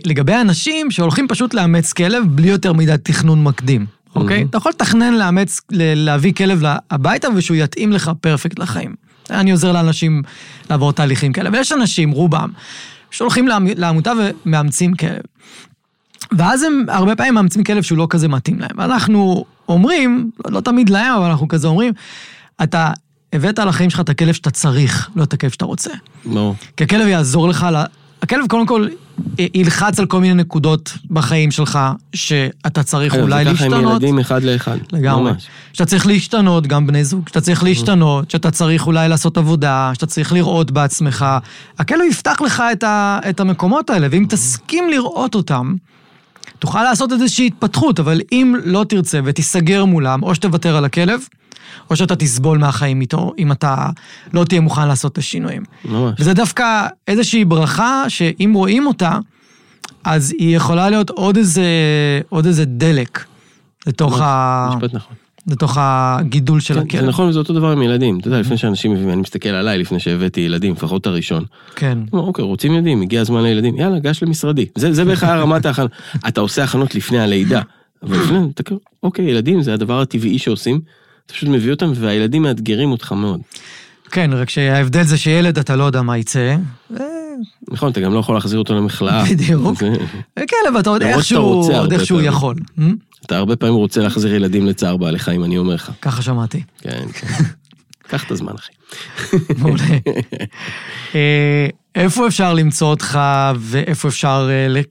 לגבי אנשים שהולכים פשוט לאמץ כלב בלי יותר מדי תכנון מקדים, אוקיי? Mhm. אתה יכול לתכנן לאמץ, להביא כלב הביתה ושהוא יתאים לך פרפקט לחיים. אני עוזר לאנשים לעבור תהליכים כאלה, ויש אנשים, רובם, שהולכים לעמ- לעמותה ומאמצים כלב. ואז הם הרבה פעמים מאמצים כלב שהוא לא כזה מתאים להם. ואנחנו אומרים, לא, לא תמיד להם, אבל אנחנו כזה אומרים, אתה הבאת לחיים שלך את הכלב שאתה צריך, לא את הכלב שאתה רוצה. ברור. כי הכלב יעזור לך, הכלב קודם כל ילחץ על כל מיני נקודות בחיים שלך שאתה צריך אולי זה ככה עם להשתנות. ילדים אחד לאחד. לגמרי. ממש. שאתה צריך להשתנות, גם בני זוג, שאתה צריך להשתנות, שאתה צריך אולי לעשות עבודה, שאתה צריך לראות בעצמך. הכלב יפתח לך את, ה, את המקומות האלה, ואם תסכים לראות אותם, תוכל לעשות איזושהי התפתחות, אבל אם לא תרצה ותיסגר מולם, או שתוותר על הכלב, או שאתה תסבול מהחיים איתו, אם אתה לא תהיה מוכן לעשות את השינויים. ממש. וזה דווקא איזושהי ברכה שאם רואים אותה, אז היא יכולה להיות עוד איזה, עוד איזה דלק לתוך, ה... משפט נכון. לתוך הגידול של כן, הכלב. זה נכון וזה אותו דבר עם ילדים. אתה יודע, לפני שאנשים מביאים, אני מסתכל עליי לפני שהבאתי ילדים, לפחות הראשון. כן. אוקיי, רוצים ילדים, הגיע הזמן לילדים, יאללה, גש למשרדי. זה זה בערך רמת ההכנה. אתה עושה הכנות לפני הלידה. אבל לפני, אתה כאילו, אוקיי, ילדים זה הדבר הטבעי שעושים. אתה פשוט מביא אותם והילדים מאתגרים אותך מאוד. כן, רק שההבדל זה שילד אתה לא יודע מה יצא. אה, נכון, אתה גם לא יכול להחזיר אותו למכלאה. בדיוק. זה- וכלב אתה עוד איכשהו. יכול. אתה הרבה פעמים רוצה להחזיר ילדים לצער בעלי חיים, אני אומר לך. ככה שמעתי. כן, כן. קח את הזמן, אחי. מעולה. אה, איפה אפשר למצוא אותך, ואיפה אפשר אה,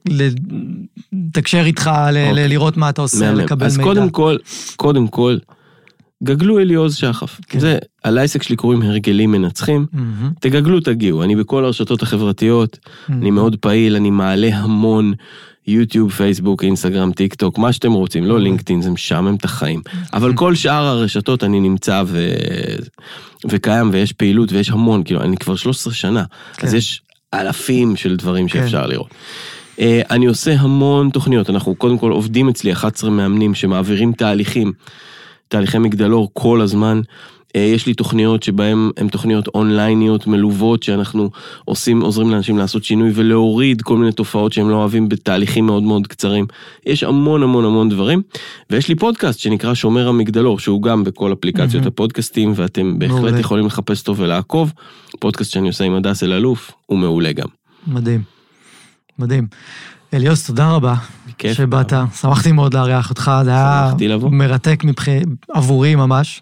לתקשר איתך, אוקיי. לראות מה אתה עושה. לקבל מידע? אז קודם כל, קודם כל, גגלו אלי עוז שחף. כן. זה, על העסק שלי קוראים הרגלים מנצחים. Mm-hmm. תגגלו, תגיעו. אני בכל הרשתות החברתיות, mm-hmm. אני מאוד פעיל, אני מעלה המון. יוטיוב, פייסבוק, אינסטגרם, טיק טוק, מה שאתם רוצים, לא לינקדאין, זה משעמם את החיים. אבל כל שאר הרשתות אני נמצא ו... וקיים ויש פעילות ויש המון, כאילו, אני כבר 13 שנה, כן. אז יש אלפים של דברים כן. שאפשר לראות. Uh, אני עושה המון תוכניות, אנחנו קודם כל עובדים אצלי 11 מאמנים שמעבירים תהליכים, תהליכי מגדלור כל הזמן. אה, יש לי תוכניות שבהן הן תוכניות אונלייניות מלוות, שאנחנו עושים, עוזרים לאנשים לעשות שינוי ולהוריד כל מיני תופעות שהם לא אוהבים בתהליכים מאוד מאוד קצרים. יש המון המון המון דברים, ויש לי פודקאסט שנקרא שומר המגדלור, שהוא גם בכל אפליקציות mm-hmm. הפודקאסטים, ואתם בהחלט מעולה. יכולים לחפש אותו ולעקוב. פודקאסט שאני עושה עם הדס אלאלוף, הוא מעולה גם. מדהים, מדהים. אליוס, תודה רבה. בכיף. שבאת, שמחתי מאוד לארח אותך, זה היה מרתק מבח... עבורי ממש.